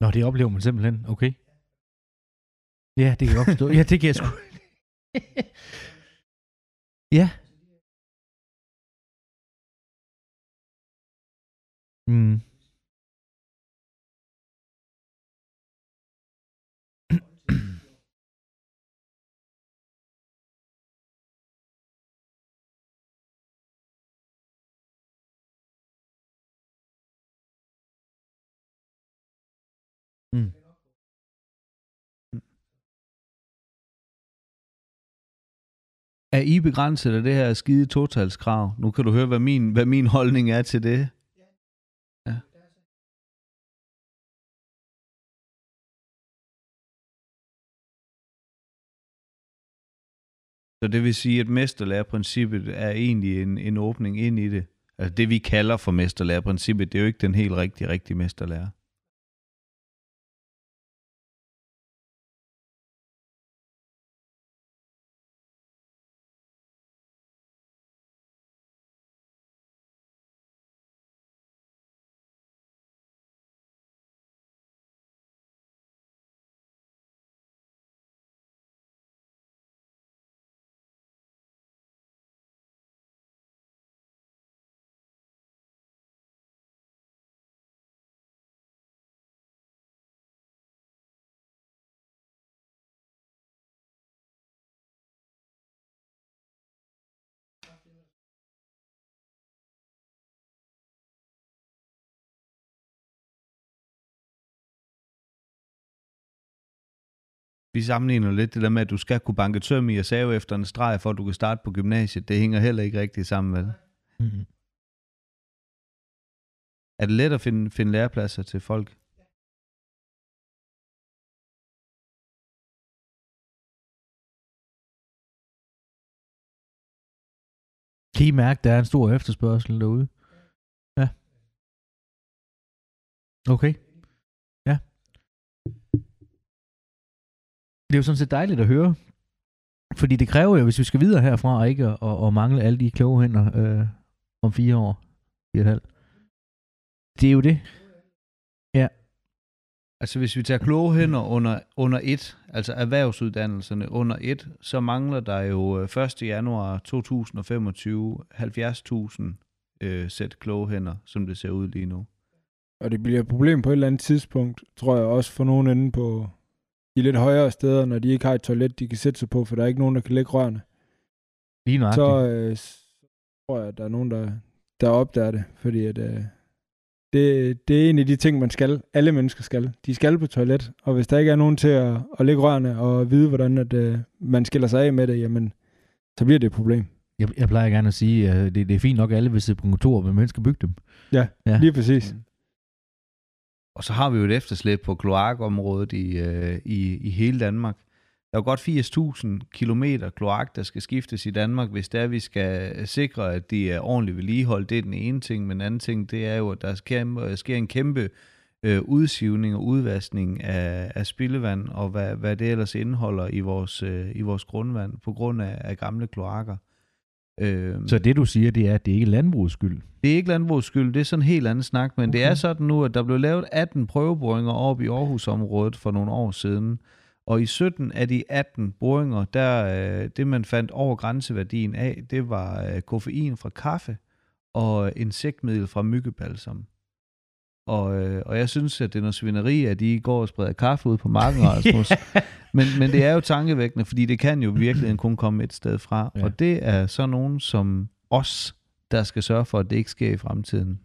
S2: Nå, det oplever man simpelthen. Okay. Ja, det kan jeg godt forstå. Ja, det kan jeg sgu. ja. Mm. Mm.
S1: Er I begrænset af det her skide totalskrav? Nu kan du høre, hvad min, hvad min holdning er til det. Så det vil sige, at mesterlærerprincippet er egentlig en, en åbning ind i det. Altså det, vi kalder for mesterlærerprincippet, det er jo ikke den helt rigtige, rigtige mesterlærer. Vi sammenligner lidt det der med, at du skal kunne banke tøm i og save efter en streg, for at du kan starte på gymnasiet. Det hænger heller ikke rigtig sammen, vel?
S2: Mm.
S1: Er det let at finde, finde lærepladser til folk?
S2: Kan I mærke, der er en stor efterspørgsel derude? Ja. Okay. Ja. Det er jo sådan set dejligt at høre. Fordi det kræver jo, hvis vi skal videre herfra, ikke at, at mangle alle de kloge hænder øh, om fire år. Fire og et halvt. Det er jo det.
S1: Altså hvis vi tager kloge hænder under, under et, altså erhvervsuddannelserne under et, så mangler der jo øh, 1. januar 2025 70.000 øh, sæt kloge hænder, som det ser ud lige nu.
S3: Og det bliver et problem på et eller andet tidspunkt, tror jeg også for nogen inde på de lidt højere steder, når de ikke har et toilet, de kan sætte sig på, for der er ikke nogen, der kan lægge rørene.
S2: Lige nøjagtigt.
S3: Så øh, tror jeg, at der er nogen, der, der opdager det, fordi at, øh, det, det er en af de ting, man skal. Alle mennesker skal. De skal på toilet, og hvis der ikke er nogen til at, at lægge rørene og vide, hvordan at, øh, man skiller sig af med det, jamen, så bliver det et problem.
S2: Jeg, jeg plejer gerne at sige, at det, det er fint nok, at alle vil sidde på kontor, men mennesker bygge dem.
S3: Ja,
S2: Ja.
S3: lige præcis.
S1: Og så har vi jo et efterslæb på kloakområdet i, øh, i, i hele Danmark. Der er jo godt 80.000 km kloak, der skal skiftes i Danmark, hvis det er, vi skal sikre, at de er ordentligt vedligeholdt. Det er den ene ting, men den anden ting, det er jo, at der sker, sker en kæmpe øh, udsivning og udvaskning af, af spildevand, og hvad, hvad det ellers indeholder i vores, øh, i vores grundvand, på grund af, af gamle kloakker. Øh,
S2: Så det du siger, det er, at det ikke er landbrugets skyld.
S1: det er ikke landbrugets skyld, det er sådan en helt anden snak, men okay. det er sådan nu, at der blev lavet 18 prøveboringer op i Aarhusområdet for nogle år siden, og i 17 af de 18 boringer, der øh, det man fandt over grænseværdien af, det var øh, koffein fra kaffe og insektmiddel fra myggebalsam. Og, øh, og jeg synes, at det er noget svineri, at de går og spreder kaffe ud på marken, Rasmus. Men, men det er jo tankevækkende, fordi det kan jo virkelig kun komme et sted fra.
S2: Ja.
S1: Ja. Og det er så nogen som os, der skal sørge for, at det ikke sker i fremtiden.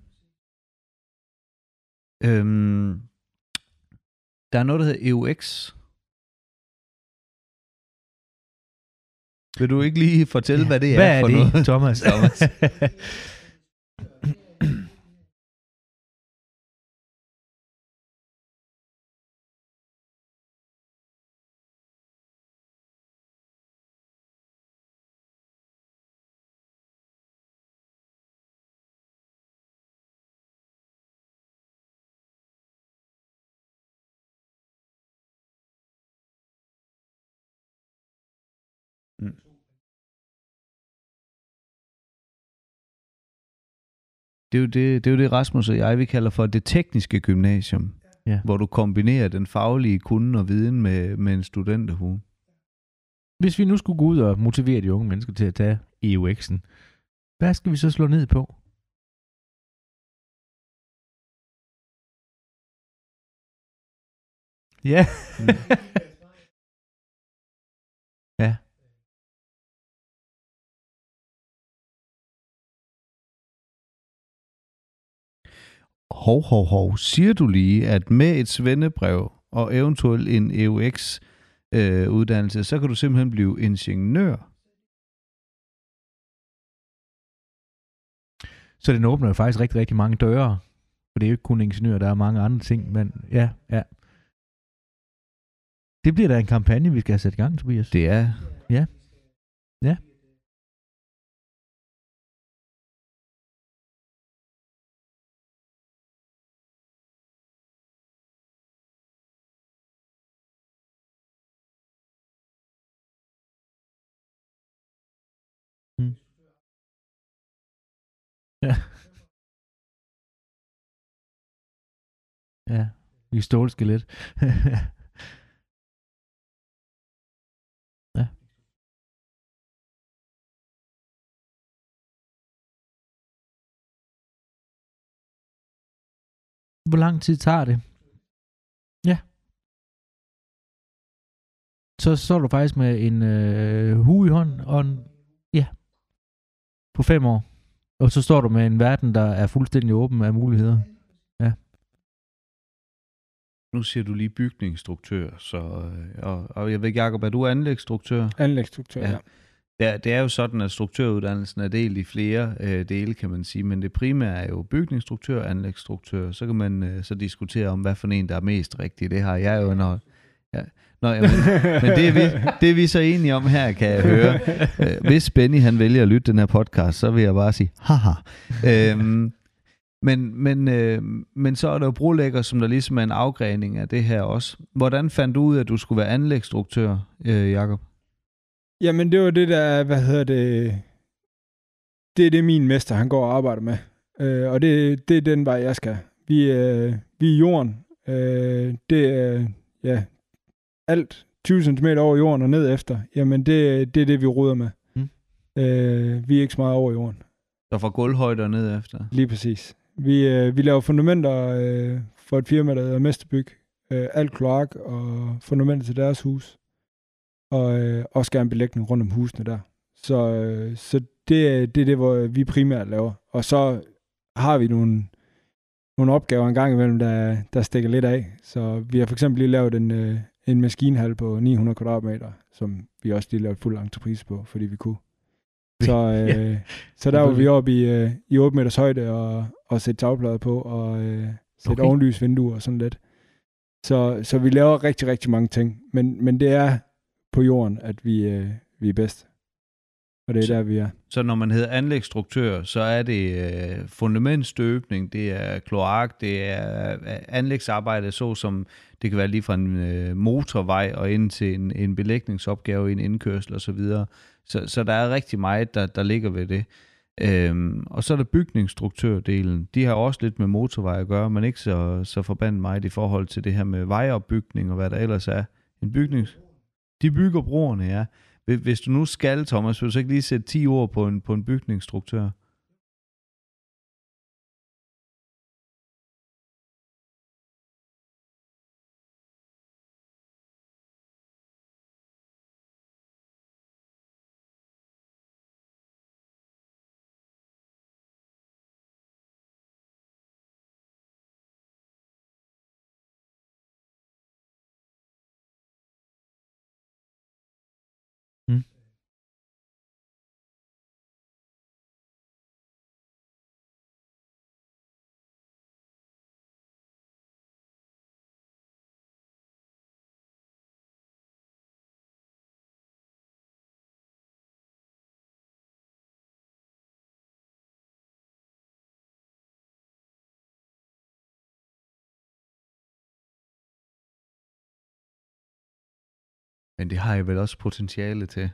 S1: Øhm, der er noget, der hedder EUX. Vil du ikke lige fortælle, hvad det er
S2: Hvad er
S1: for
S2: det,
S1: noget?
S2: Thomas?
S1: Thomas. Det er, jo det, det er jo det, Rasmus og jeg, vi kalder for det tekniske gymnasium.
S2: Ja.
S1: Hvor du kombinerer den faglige kunde og viden med, med en studenterhue.
S2: Hvis vi nu skulle gå ud og motivere de unge mennesker til at tage EUX'en, hvad skal vi så slå ned på? Ja. ja.
S1: Hov, hov, hov. Siger du lige, at med et svendebrev og eventuelt en EUX øh, uddannelse, så kan du simpelthen blive ingeniør?
S2: Så den åbner jo faktisk rigtig, rigtig mange døre. For det er jo ikke kun ingeniør, der er mange andre ting, men ja, ja. Det bliver da en kampagne, vi skal have sat i gang, Tobias.
S1: Det er...
S2: Ja. Ja. Ja. Ja, vi stålskelet. ja. Hvor lang tid tager det? Ja. Så står du faktisk med en øh, hue i hånden og en, ja, på fem år. Og så står du med en verden, der er fuldstændig åben af muligheder.
S1: Nu siger du lige bygningsstruktør, så, øh, og, og jeg ved ikke, Jacob, er du anlægsstruktør?
S3: Anlægsstruktør,
S1: Ja.
S3: ja.
S1: Det er, det er jo sådan, at struktøruddannelsen er delt i flere øh, dele, kan man sige, men det primære er jo bygningsstruktør og anlægsstruktør. Så kan man øh, så diskutere om, hvad for en, der er mest rigtig. Det har jeg jo, når, jeg Nå, jamen, men, det, er vi, det er vi så enige om her, kan jeg høre. Øh, hvis Benny han vælger at lytte den her podcast, så vil jeg bare sige, haha. Øhm, men, men, øh, men så er der jo brolægger, som der ligesom er en afgrening af det her også. Hvordan fandt du ud af, at du skulle være anlægsstruktør, øh, Jakob?
S3: Jamen, det var det der, hvad hedder det, det er det, min mester, han går og arbejder med. Øh, og det, det er den vej, jeg skal. Vi, øh, vi er jorden. Øh, det øh, ja, alt 20 cm over jorden og ned efter. Jamen, det, det er det, vi ruder med.
S2: Mm.
S3: Øh, vi er ikke så meget over jorden.
S1: Så fra gulvhøjde og ned efter?
S3: Lige præcis. Vi, øh, vi laver fundamenter øh, for et firma, der hedder Mesterbyg. Øh, alt kloak og fundamenter til deres hus. Og øh, også gerne belægning rundt om husene der. Så, øh, så det, det er det, hvor vi primært laver. Og så har vi nogle, nogle opgaver en gang imellem, der, der stikker lidt af. Så vi har for eksempel lige lavet en, øh, en maskinhal på 900 kvadratmeter, som vi også lige lavede fuld entreprise på, fordi vi kunne. Så, øh,
S2: Ja,
S3: så der var vi oppe i, øh, i 8 meters højde og, og sætte tagplader på og øh, sætte
S2: Okay.
S3: okay. ovenlysvinduer og sådan lidt. Så, så vi laver rigtig, rigtig mange ting. Men, men det er på jorden, at vi, øh, vi er bedst. Og det er
S1: Så-
S3: der, vi er.
S1: Så når man hedder anlægsstruktør, så er det øh, fundamentstøbning, det er kloak, det er øh, anlægsarbejde, så som det kan være lige fra en øh, motorvej og ind til en, en belægningsopgave, en indkørsel osv. Så, videre. så, så der er rigtig meget, der, der ligger ved det. Øhm, og så er der bygningsstruktørdelen. De har også lidt med motorvej at gøre, men ikke så, så forbandet meget i forhold til det her med vejopbygning og hvad der ellers er. En bygnings... De bygger broerne, ja. Hvis- du nu skal, Thomas, vil du så ikke lige sætte 10 ord på en, på en bygningsstruktør? Men det har jeg vel også potentiale til.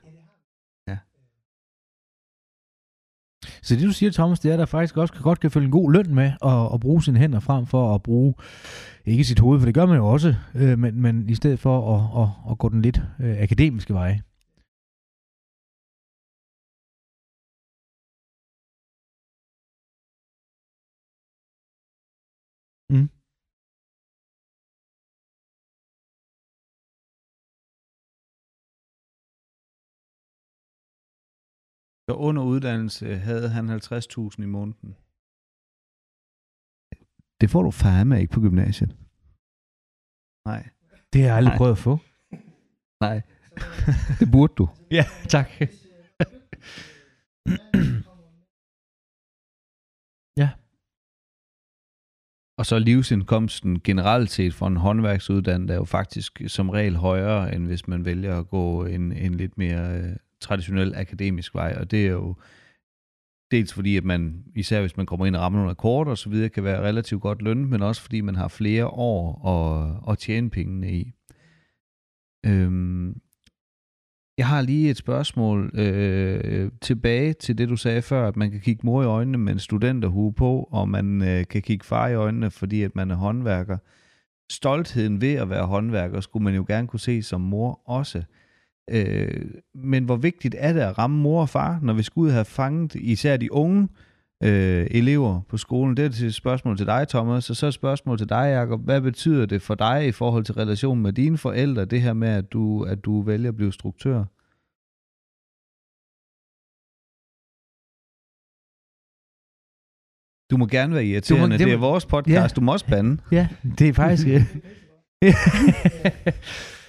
S2: Så det du siger, Thomas, det er, at der faktisk også kan, godt kan følge en god løn med at, at bruge sine hænder frem for at bruge, ikke sit hoved, for det gør man jo også, øh, men, men i stedet for at, at, at gå den lidt øh, akademiske vej.
S1: Så under uddannelse havde han 50.000 i måneden. Det får du fandme ikke på gymnasiet. Nej.
S2: Det har jeg aldrig
S1: Nej.
S2: prøvet at få.
S1: Nej. Det burde du.
S2: Ja, tak.
S1: Og så livsindkomsten generelt set for en håndværksuddannet er jo faktisk som regel højere, end hvis man vælger at gå en, en lidt mere øh, traditionel akademisk vej. Og det er jo dels fordi, at man, især hvis man kommer ind og rammer nogle akkorder og så videre, kan være relativt godt lønnet, men også fordi man har flere år at, at tjene pengene i. Øhm, jeg har lige et spørgsmål øh, tilbage til det, du sagde før, at man kan kigge mor i øjnene med en studenterhue på, og man øh, kan kigge far i øjnene, fordi at man er håndværker. Stoltheden ved at være håndværker skulle man jo gerne kunne se som mor også. Øh, men hvor vigtigt er det at ramme mor og far, når vi skal ud og have fanget især de unge øh, elever på skolen? Det er et spørgsmål til dig, Thomas, og så et spørgsmål til dig, Jacob. Hvad betyder det for dig i forhold til relationen med dine forældre, det her med, at du, at du vælger at blive struktør? Du må gerne være irriterende.
S2: det
S1: det,
S2: må-
S1: er vores podcast.
S2: Ja.
S1: Du må også bande.
S2: Ja, det er faktisk...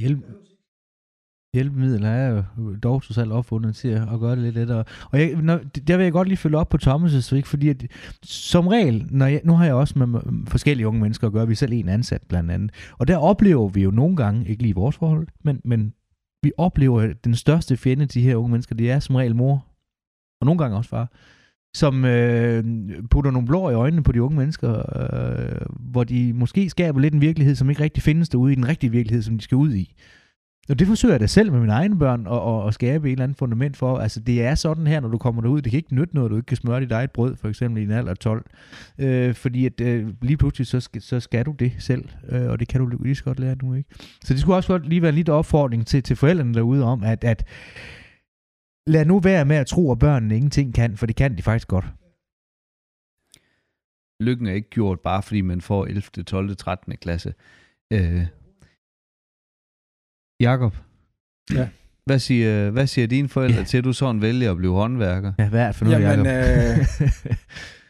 S2: Hjælp, hjælpemidler er jo dog trods opfundet til at gøre det lidt lettere. Og jeg, når, der vil jeg godt lige følge op på Thomas' ikke? fordi at, som regel, når jeg, nu har jeg også med forskellige unge mennesker at gøre, vi er selv en ansat blandt andet, og der oplever vi jo nogle gange, ikke lige vores forhold, men, men vi oplever, at den største fjende til de her unge mennesker, det er som regel mor, og nogle gange også far, som øh, putter nogle blå i øjnene på de unge mennesker, øh, hvor de måske skaber lidt en virkelighed, som ikke rigtig findes derude i den rigtige virkelighed, som de skal ud i. Og det forsøger jeg da selv med mine egne børn at, at, at skabe et eller andet fundament for. Altså det er sådan her, når du kommer derud. Det kan ikke nytte noget, du ikke kan smøre dit eget brød, for eksempel i en alder 12. Øh, fordi at, øh, lige pludselig, så skal, så skal du det selv. Øh, og det kan du lige så godt lære nu, ikke? Så det skulle også godt lige være en lille opfordring til, til forældrene derude om, at, at lad nu være med at tro, at børnene ingenting kan, for det kan de faktisk godt.
S1: Lykken er ikke gjort bare fordi man får 11., 12., 13. klasse. Øh, Jakob,
S3: Ja.
S1: hvad siger, hvad siger dine forældre ja. til, at du sådan vælger at blive håndværker?
S2: Ja, hvad er det for noget,
S3: Jamen,
S2: Jacob?
S3: øh,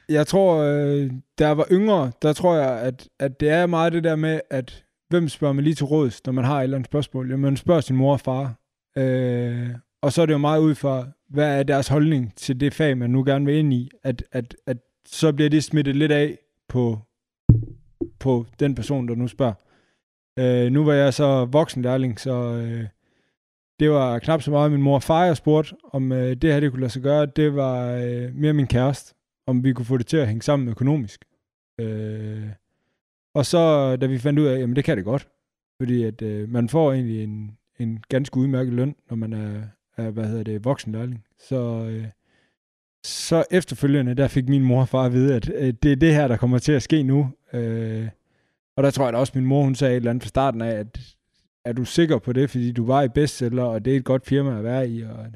S3: jeg tror, øh, da jeg var yngre, der tror jeg, at, at det er meget det der med, at hvem spørger man lige til råds, når man har et eller andet spørgsmål? Jamen, man spørger sin mor og far. Øh, og så er det jo meget ud fra, hvad er deres holdning til det fag, man nu gerne vil ind i, at, at, at så bliver det smittet lidt af på, på den person, der nu spørger. Øh, nu var jeg så voksen lærling, så øh, det var knap så meget min mor og far, jeg spurgte, om øh, det her det kunne lade sig gøre. Det var øh, mere min kæreste, om vi kunne få det til at hænge sammen økonomisk. Øh, og så, da vi fandt ud af, jamen det kan det godt, fordi at øh, man får egentlig en, en ganske udmærket løn, når man er, af, hvad hedder det, voksenlærling. Så, øh, så efterfølgende, der fik min mor og far at vide, at øh, det er det her, der kommer til at ske nu. Øh, og der tror jeg da også, at min mor, hun sagde et eller andet fra starten af, at er du sikker på det, fordi du var i bestseller, og det er et godt firma at være i. Og,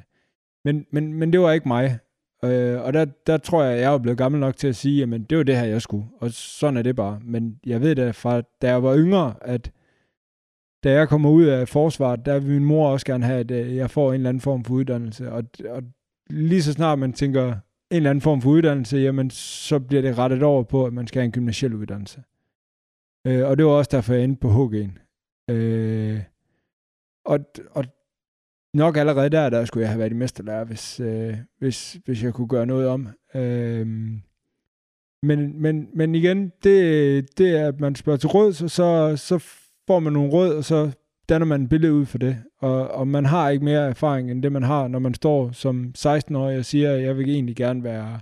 S3: men, men, men det var ikke mig. Øh, og der, der tror jeg, jeg er blevet gammel nok til at sige, jamen det var det her, jeg skulle. Og sådan er det bare. Men jeg ved da fra, da jeg var yngre, at da jeg kommer ud af forsvaret, der vil min mor også gerne have, at øh, jeg får en eller anden form for uddannelse. Og, og lige så snart man tænker en eller anden form for uddannelse, jamen så bliver det rettet over på, at man skal have en gymnasiel uddannelse. Øh, og det var også derfor, jeg endte på HG'en. Øh, og, og nok allerede der, der skulle jeg have været i mesterlærer, hvis, øh, hvis, hvis jeg kunne gøre noget om. Øh, men, men, men igen, det, det er, at man spørger til råd, så, så, så får man nogle råd, og så danner man et billede ud for det. Og, og man har ikke mere erfaring, end det man har, når man står som 16-årig og siger, at jeg vil egentlig gerne være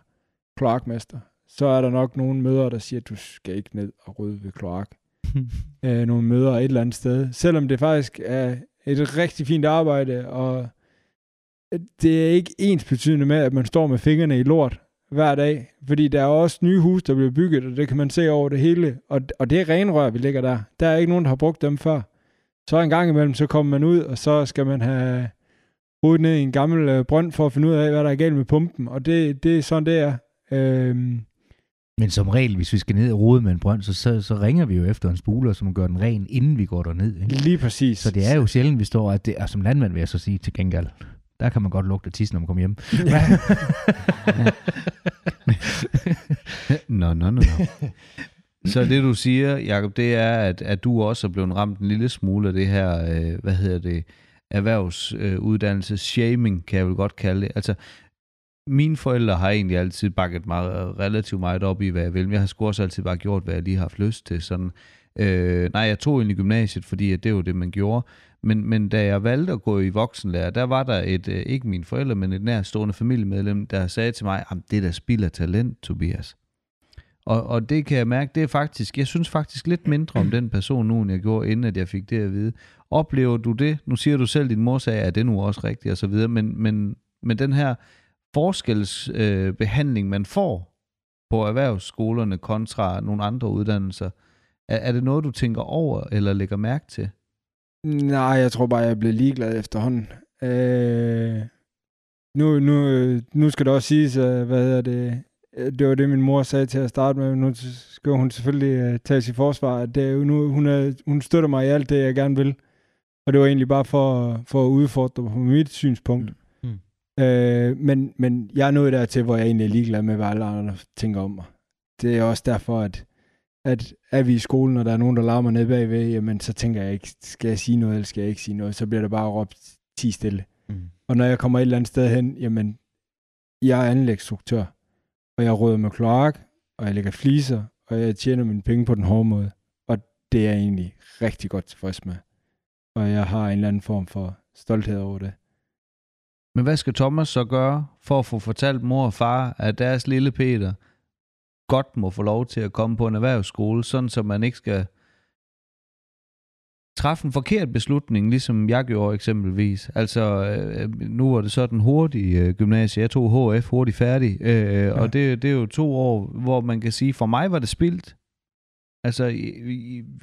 S3: kloakmester. Så er der nok nogle møder, der siger, at du skal ikke ned og rydde ved kloak. øh, nogle møder et eller andet sted. Selvom det faktisk er et rigtig fint arbejde, og det er ikke ens betydende med, at man står med fingrene i lort hver dag, fordi der er også nye huse, der bliver bygget, og det kan man se over det hele, og, og det er renrør, vi ligger der. Der er ikke nogen, der har brugt dem før. Så en gang imellem, så kommer man ud, og så skal man have hovedet ned i en gammel øh, brønd for at finde ud af, hvad der er galt med pumpen, og det, det er sådan, det er. Øhm,
S2: Men som regel, hvis vi skal ned og rode med en brønd, så, så, så ringer vi jo efter en spuler, som gør den ren, inden vi går derned. Ikke?
S3: lige præcis.
S2: Så det er jo sjældent, vi står, at det er som landmand, vil jeg så sige til gengæld. Der kan man godt lugte tissen, når man kommer hjem.
S1: Nå, nå, nå, nå. Så det du siger, Jacob, det er, at, at du også er blevet ramt en lille smule af det her, øh, hvad hedder det, erhvervsuddannelse, shaming, kan jeg vel godt kalde det. Altså, mine forældre har egentlig altid bakket mig relativt meget op i, hvad jeg vil, men jeg har sgu også altid bare gjort, hvad jeg lige har haft lyst til. Sådan, øh, nej, jeg tog egentlig gymnasiet, fordi at det var det, man gjorde. Men, men da jeg valgte at gå i voksenlærer, der var der et, øh, ikke mine forældre, men et nærstående familiemedlem, der sagde til mig, at det der spilder talent, Tobias. Og, og det kan jeg mærke, det er faktisk, jeg synes faktisk lidt mindre om den person nu, end jeg gjorde, inden at jeg fik det at vide. Oplever du det? Nu siger du selv, at din mor sagde, at det nu også rigtigt, og så videre, men, men, men den her forskelsbehandling, øh, man får på erhvervsskolerne kontra nogle andre uddannelser, er, er det noget, du tænker over eller lægger mærke til?
S3: Nej, jeg tror bare, jeg blev ligeglad efterhånden. Øh, nu, nu, nu skal det også siges, at, hvad hedder det, det var det, min mor sagde til at starte med. Nu skal hun selvfølgelig uh, tage sit forsvar. At det er jo nu, hun, er, hun støtter mig i alt det, jeg gerne vil. Og det var egentlig bare for, for at udfordre på mit synspunkt. Mm. Øh, men, men jeg er nået dertil, hvor jeg egentlig er ligeglad med, hvad alle andre tænker om mig. Det er også derfor, at at er vi i skolen, og der er nogen, der larmer ned bagved, jamen så tænker jeg ikke, skal jeg sige noget, eller skal jeg ikke sige noget? Så bliver der bare råbt 10 stille.
S2: Mm.
S3: Og når jeg kommer et eller andet sted hen, jamen, jeg er anlægsstruktør, og jeg råder med kloak, og jeg lægger fliser, og jeg tjener mine penge på den hårde måde. Og det er jeg egentlig rigtig godt tilfreds med. Og jeg har en eller anden form for stolthed over det.
S1: Men hvad skal Thomas så gøre for at få fortalt mor og far, at deres lille Peter godt må få lov til at komme på en erhvervsskole, sådan så man ikke skal træffe en forkert beslutning, ligesom jeg gjorde eksempelvis. Altså, øh, nu var det så den hurtige øh, gymnasie. Jeg tog HF hurtigt færdig, øh, og det, det er jo to år, hvor man kan sige, for mig var det spildt. Altså,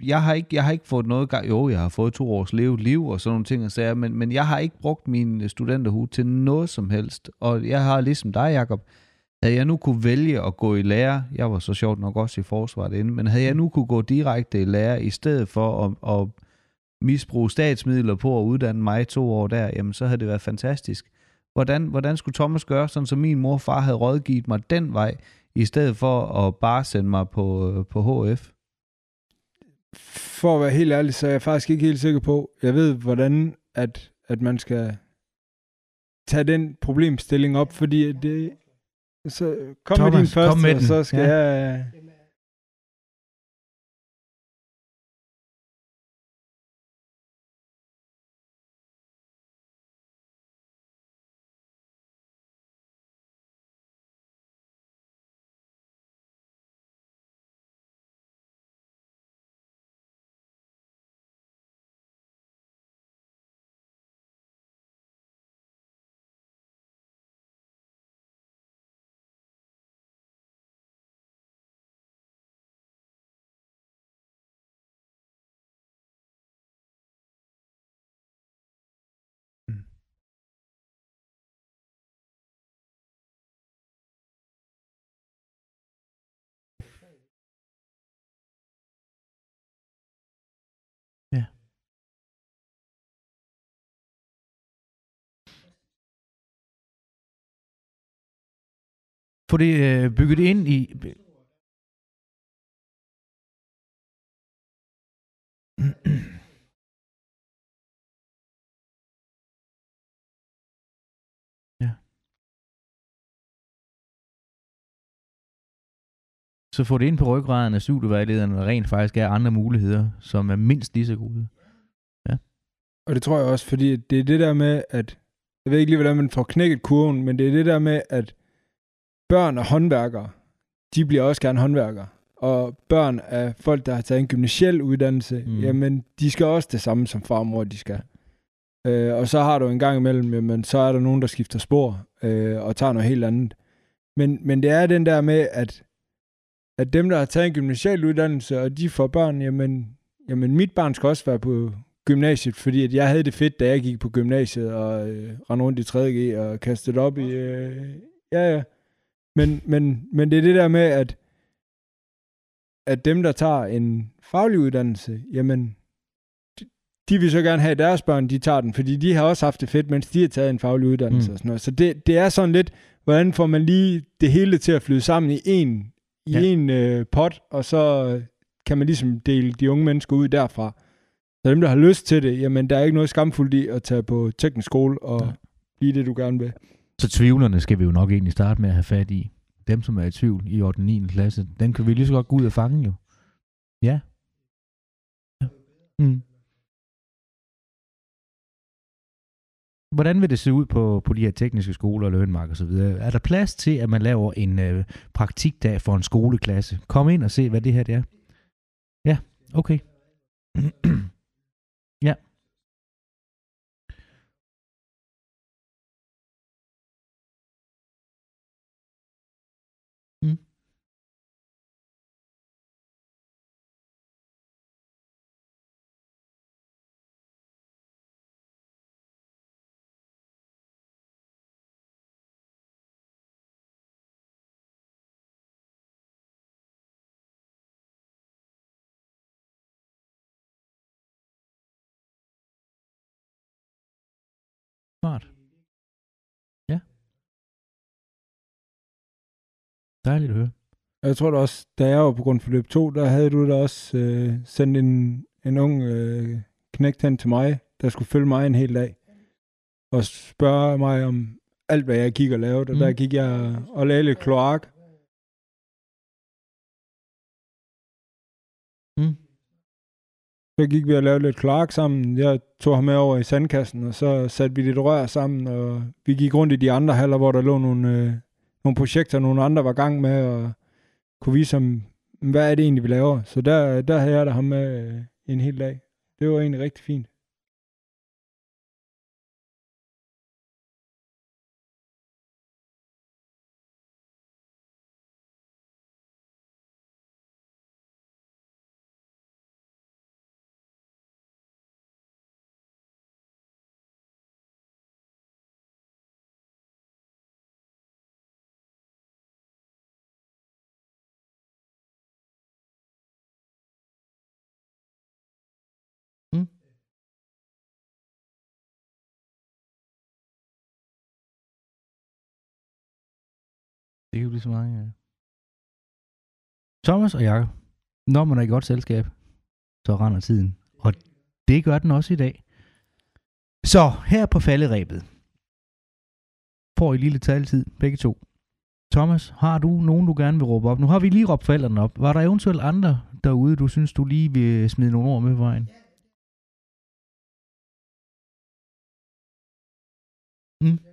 S1: jeg har ikke, jeg har ikke fået noget gang. Jo, jeg har fået to års levet liv og sådan nogle ting og sager, men, men jeg har ikke brugt min øh, studenterhue til noget som helst. Og jeg har ligesom dig, Jacob, havde jeg nu kunne vælge at gå i lære, jeg var så sjovt nok også i forsvaret inden, men havde jeg nu kunne gå direkte i lære, i stedet for at, at misbruge statsmidler på at uddanne mig to år der, jamen så havde det været fantastisk. Hvordan, hvordan skulle Thomas gøre, sådan som min mor og far havde rådgivet mig den vej, i stedet for at bare sende mig på, øh, på HF?
S3: For at være helt ærlig, så er jeg faktisk ikke helt sikker på, jeg ved, hvordan at, at man skal tage den problemstilling op, fordi det, så kom Thomas, med din første, kom med og så skal ja. jeg...
S2: få det øh, bygget ind i... ja. Så få det ind på ryggraden af studievejlederne, der rent faktisk er andre muligheder, som er mindst lige så gode. Ja.
S3: Og det tror jeg også, fordi det er det der med, at jeg ved ikke lige, hvordan man får knækket kurven, men det er det der med, at børn og håndværkere, de bliver også gerne håndværkere. Og børn af folk, der har taget en gymnasiel uddannelse, mm. jamen, de skal også det samme som far og mor, de skal. Øh, og så har du en gang imellem, jamen, så er der nogen, der skifter spor øh, og tager noget helt andet. Men, men det er den der med, at, at dem, der har taget en gymnasiel uddannelse, og de får børn, jamen, jamen mit barn skal også være på gymnasiet, fordi at jeg havde det fedt, da jeg gik på gymnasiet og øh, rendte rundt i 3.G og kastede op i... Øh, ja, ja. Men, men, men det er det der med, at, at dem, der tager en faglig uddannelse, jamen, de, de vil så gerne have, at deres børn, de tager den, fordi de har også haft det fedt, mens de har taget en faglig uddannelse mm. og sådan noget. Så det, det er sådan lidt, hvordan får man lige det hele til at flyde sammen i en, i ja. en øh, pot, og så kan man ligesom dele de unge mennesker ud derfra. Så dem, der har lyst til det, jamen der er ikke noget skamfuldt i at tage på teknisk skole og ja. blive det, du gerne vil.
S2: Så tvivlerne skal vi jo nok egentlig starte med at have fat i. Dem, som er i tvivl i 8. 9. klasse, dem kan vi lige så godt gå ud og fange jo. Ja. ja. Mm. Hvordan vil det se ud på, på de her tekniske skoler og lønmark og så videre? Er der plads til, at man laver en øh, praktikdag for en skoleklasse? Kom ind og se, hvad det her det er. Ja, okay. ja. Dejligt at høre.
S3: Jeg tror da også, da jeg var på grundforløb 2, der havde du da også øh, sendt en, en ung øh, knægt hen til mig, der skulle følge mig en hel dag. Og spørge mig om alt, hvad jeg gik og lavede. Og
S2: Mm.
S3: mm. der gik jeg og lavede lidt kloak.
S2: Mm.
S3: Så gik vi og lavede lidt kloak sammen. Jeg tog ham med over i sandkassen, og så satte vi lidt rør sammen, og vi gik rundt i de andre haller, hvor der lå nogle, øh, nogle projekter, nogle andre var gang med, og kunne vise ham, hvad er det egentlig, vi laver. Så der, der havde jeg da ham med øh, en hel dag. Det var egentlig rigtig fint.
S2: Det kan jo blive så meget, ja. Thomas og Jakob, når man er i godt selskab, så render tiden. Og det gør den også i dag. Så her på falderæbet får I lige lidt begge to. Thomas, har du nogen, du gerne vil råbe op? Nu har vi lige råbt forældrene op. Var der eventuelt andre derude, du synes, du lige vil smide nogle ord med på vejen? Mm.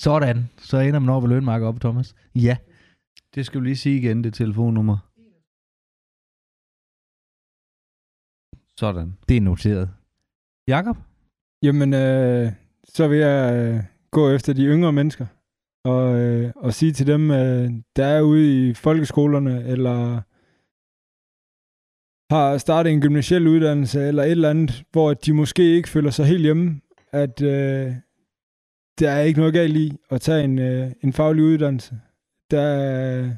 S2: Sådan. Så ender man over ved lønmarker oppe, Thomas. Ja.
S1: Det skal du lige sige igen, det telefonnummer. Sådan.
S2: Det er noteret. Jakob?
S3: Jamen, øh, så vil jeg øh, gå efter de yngre mennesker og, øh, og sige til dem, øh, der er ude i folkeskolerne, eller har startet en gymnasiel uddannelse, eller et eller andet, hvor de måske ikke føler sig helt hjemme, at øh, der er ikke noget galt i at tage en, øh, en faglig uddannelse. Der, er-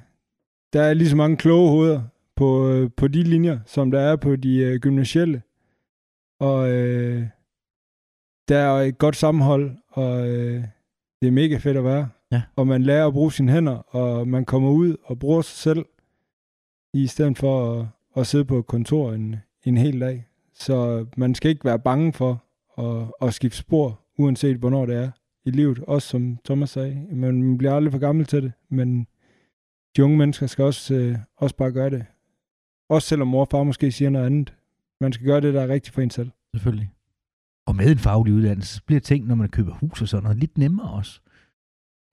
S3: der er lige så mange kloge hoveder på, øh, på de linjer, som der er på de øh, gymnasielle. Og øh, der er et godt sammenhold, og øh, det er mega fedt at være.
S2: Ja.
S3: Og man lærer at bruge sine hænder, og man kommer ud og bruger sig selv, i stedet for at, at sidde på et kontor en, en hel dag. Så man skal ikke være bange for at, at skifte spor, uanset hvornår det er i livet. Også som Thomas sagde, man man bliver aldrig for gammel til det, men de unge mennesker skal også, øh, også bare gøre det. Også selvom mor og far måske siger noget andet. Man skal gøre det, der er rigtigt for en selv.
S2: Selvfølgelig. Og med en faglig uddannelse, så bliver ting, når man køber hus og sådan noget, lidt nemmere også.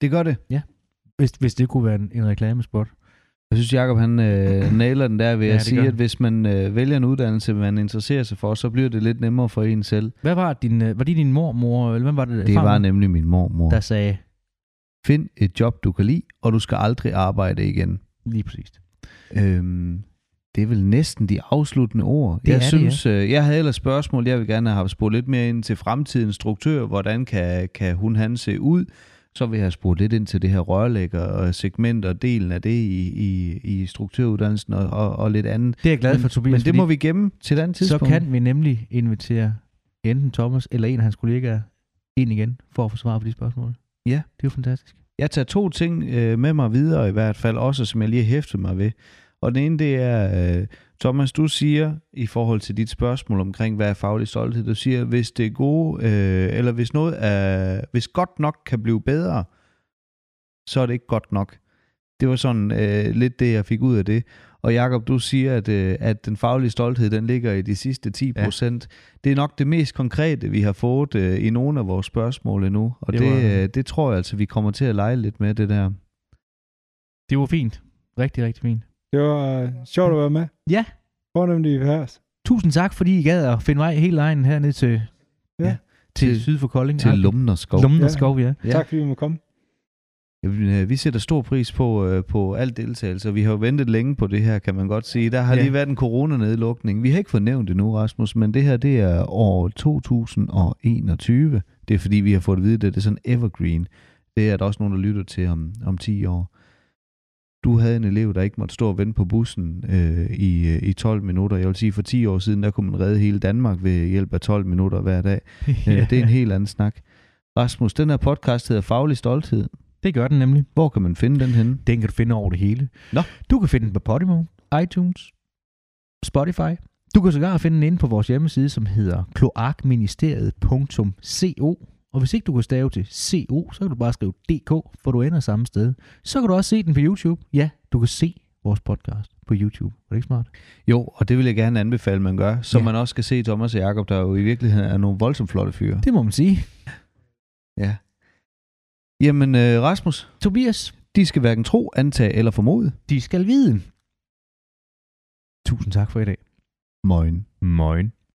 S1: Det gør det.
S2: Hvis, hvis det kunne være en, en reklamespot.
S1: Jeg synes, Jacob han øh, nailer den der ved
S2: Ja,
S1: at sige,
S2: gør
S1: at hvis man øh, vælger en uddannelse, man interesserer sig for, så bliver det lidt nemmere for en selv.
S2: Hvad var din, øh, var det din mormor, eller hvem var det?
S1: Det
S2: farmor,
S1: var nemlig min mormor.
S2: Der sagde,
S1: Find et job, du kan lide, og du skal aldrig arbejde igen.
S2: lige præcis.
S1: Øhm, det er vel næsten de afsluttende ord.
S2: Det
S1: jeg
S2: er det,
S1: synes, øh, jeg havde ellers spørgsmål, jeg vil gerne have spurgt lidt mere ind til fremtidens struktør. Hvordan kan, kan hun han se ud? Så vil jeg have spurgt lidt ind til det her rørlægger og segment og delen af det i, i, i strukturuddannelsen og, og, og lidt andet.
S2: Det er jeg glad
S1: men,
S2: for, Tobias.
S1: Men det må vi gemme til et andet
S2: Så
S1: tidspunkt.
S2: kan vi nemlig invitere enten Thomas eller en af hans kollegaer ind igen, for at få svar på de spørgsmål.
S1: Ja.
S2: Det er jo fantastisk.
S1: Jeg tager to ting øh, med mig videre i hvert fald, også som jeg lige hæftet mig ved. Og den ene, det er, øh, Thomas, du siger i forhold til dit spørgsmål omkring, hvad er faglig stolthed, du siger, hvis det er gode, øh, eller hvis noget er, hvis godt nok kan blive bedre, så er det ikke godt nok. Det var sådan øh, lidt det, jeg fik ud af det. Og Jakob, du siger, at, øh, at den faglige stolthed, den ligger i de sidste 10 procent. Ja. Det er nok det mest konkrete, vi har fået øh, i nogle af vores spørgsmål endnu. Og
S2: det,
S1: Det
S2: var-
S1: øh, det tror jeg altså, vi kommer til at lege lidt med, det der.
S2: Det var fint. Rigtig, rigtig fint.
S3: Det var øh, sjovt at være med.
S2: Ja.
S3: Fornemt i Hærs.
S2: Tusind tak, fordi I gad at finde vej hele vejen herned til,
S3: Ja.
S2: ja, til,
S1: Til-
S2: syd for Kolding.
S1: Til Lumnerskov.
S2: Lumnerskov, ja.
S1: Ja.
S3: Tak fordi vi må komme.
S1: Jamen, øh, Vi sætter stor pris på, øh, på alt deltagelse, og vi har jo ventet længe på det her, kan man godt sige. Der har
S2: Ja.
S1: lige været en coronanedlukning. Vi har ikke fået nævnt det nu, Rasmus, men det her, det er år 2021. Det er fordi, vi har fået at vide, at det er sådan evergreen. Det er der også nogen, der lytter til om, om 10 år. Du havde en elev, der ikke måtte stå og vente på bussen øh, i, øh, i 12 minutter. Jeg vil sige, for 10 år siden, der kunne man redde hele Danmark ved hjælp af 12 minutter hver dag. ja. Det er en helt anden snak. Rasmus, den her podcast hedder Faglig Stolthed.
S2: Det gør den nemlig.
S1: Hvor kan man finde den henne?
S2: Den kan du finde over det hele.
S1: Nå.
S2: Du kan finde den på Podimo, iTunes, Spotify. Du kan sågar finde den inde på vores hjemmeside, som hedder kloakministeriet.co. Og hvis ikke du kan stave til CO, så kan du bare skrive DK, for du ender samme sted. Så kan du også se den på YouTube. Ja, du kan se vores podcast på YouTube. Er det ikke smart?
S1: Jo, og det vil jeg gerne anbefale, man gør. Så
S2: Ja.
S1: man også skal se Thomas og Jakob, der jo i virkeligheden er nogle voldsomt flotte fyre.
S2: Det må man sige.
S1: Ja. Jamen, øh, Rasmus,
S2: Tobias,
S1: de skal hverken tro, antage eller formode.
S2: de skal vide. Tusind tak for i dag.
S1: Moin.
S2: Moin.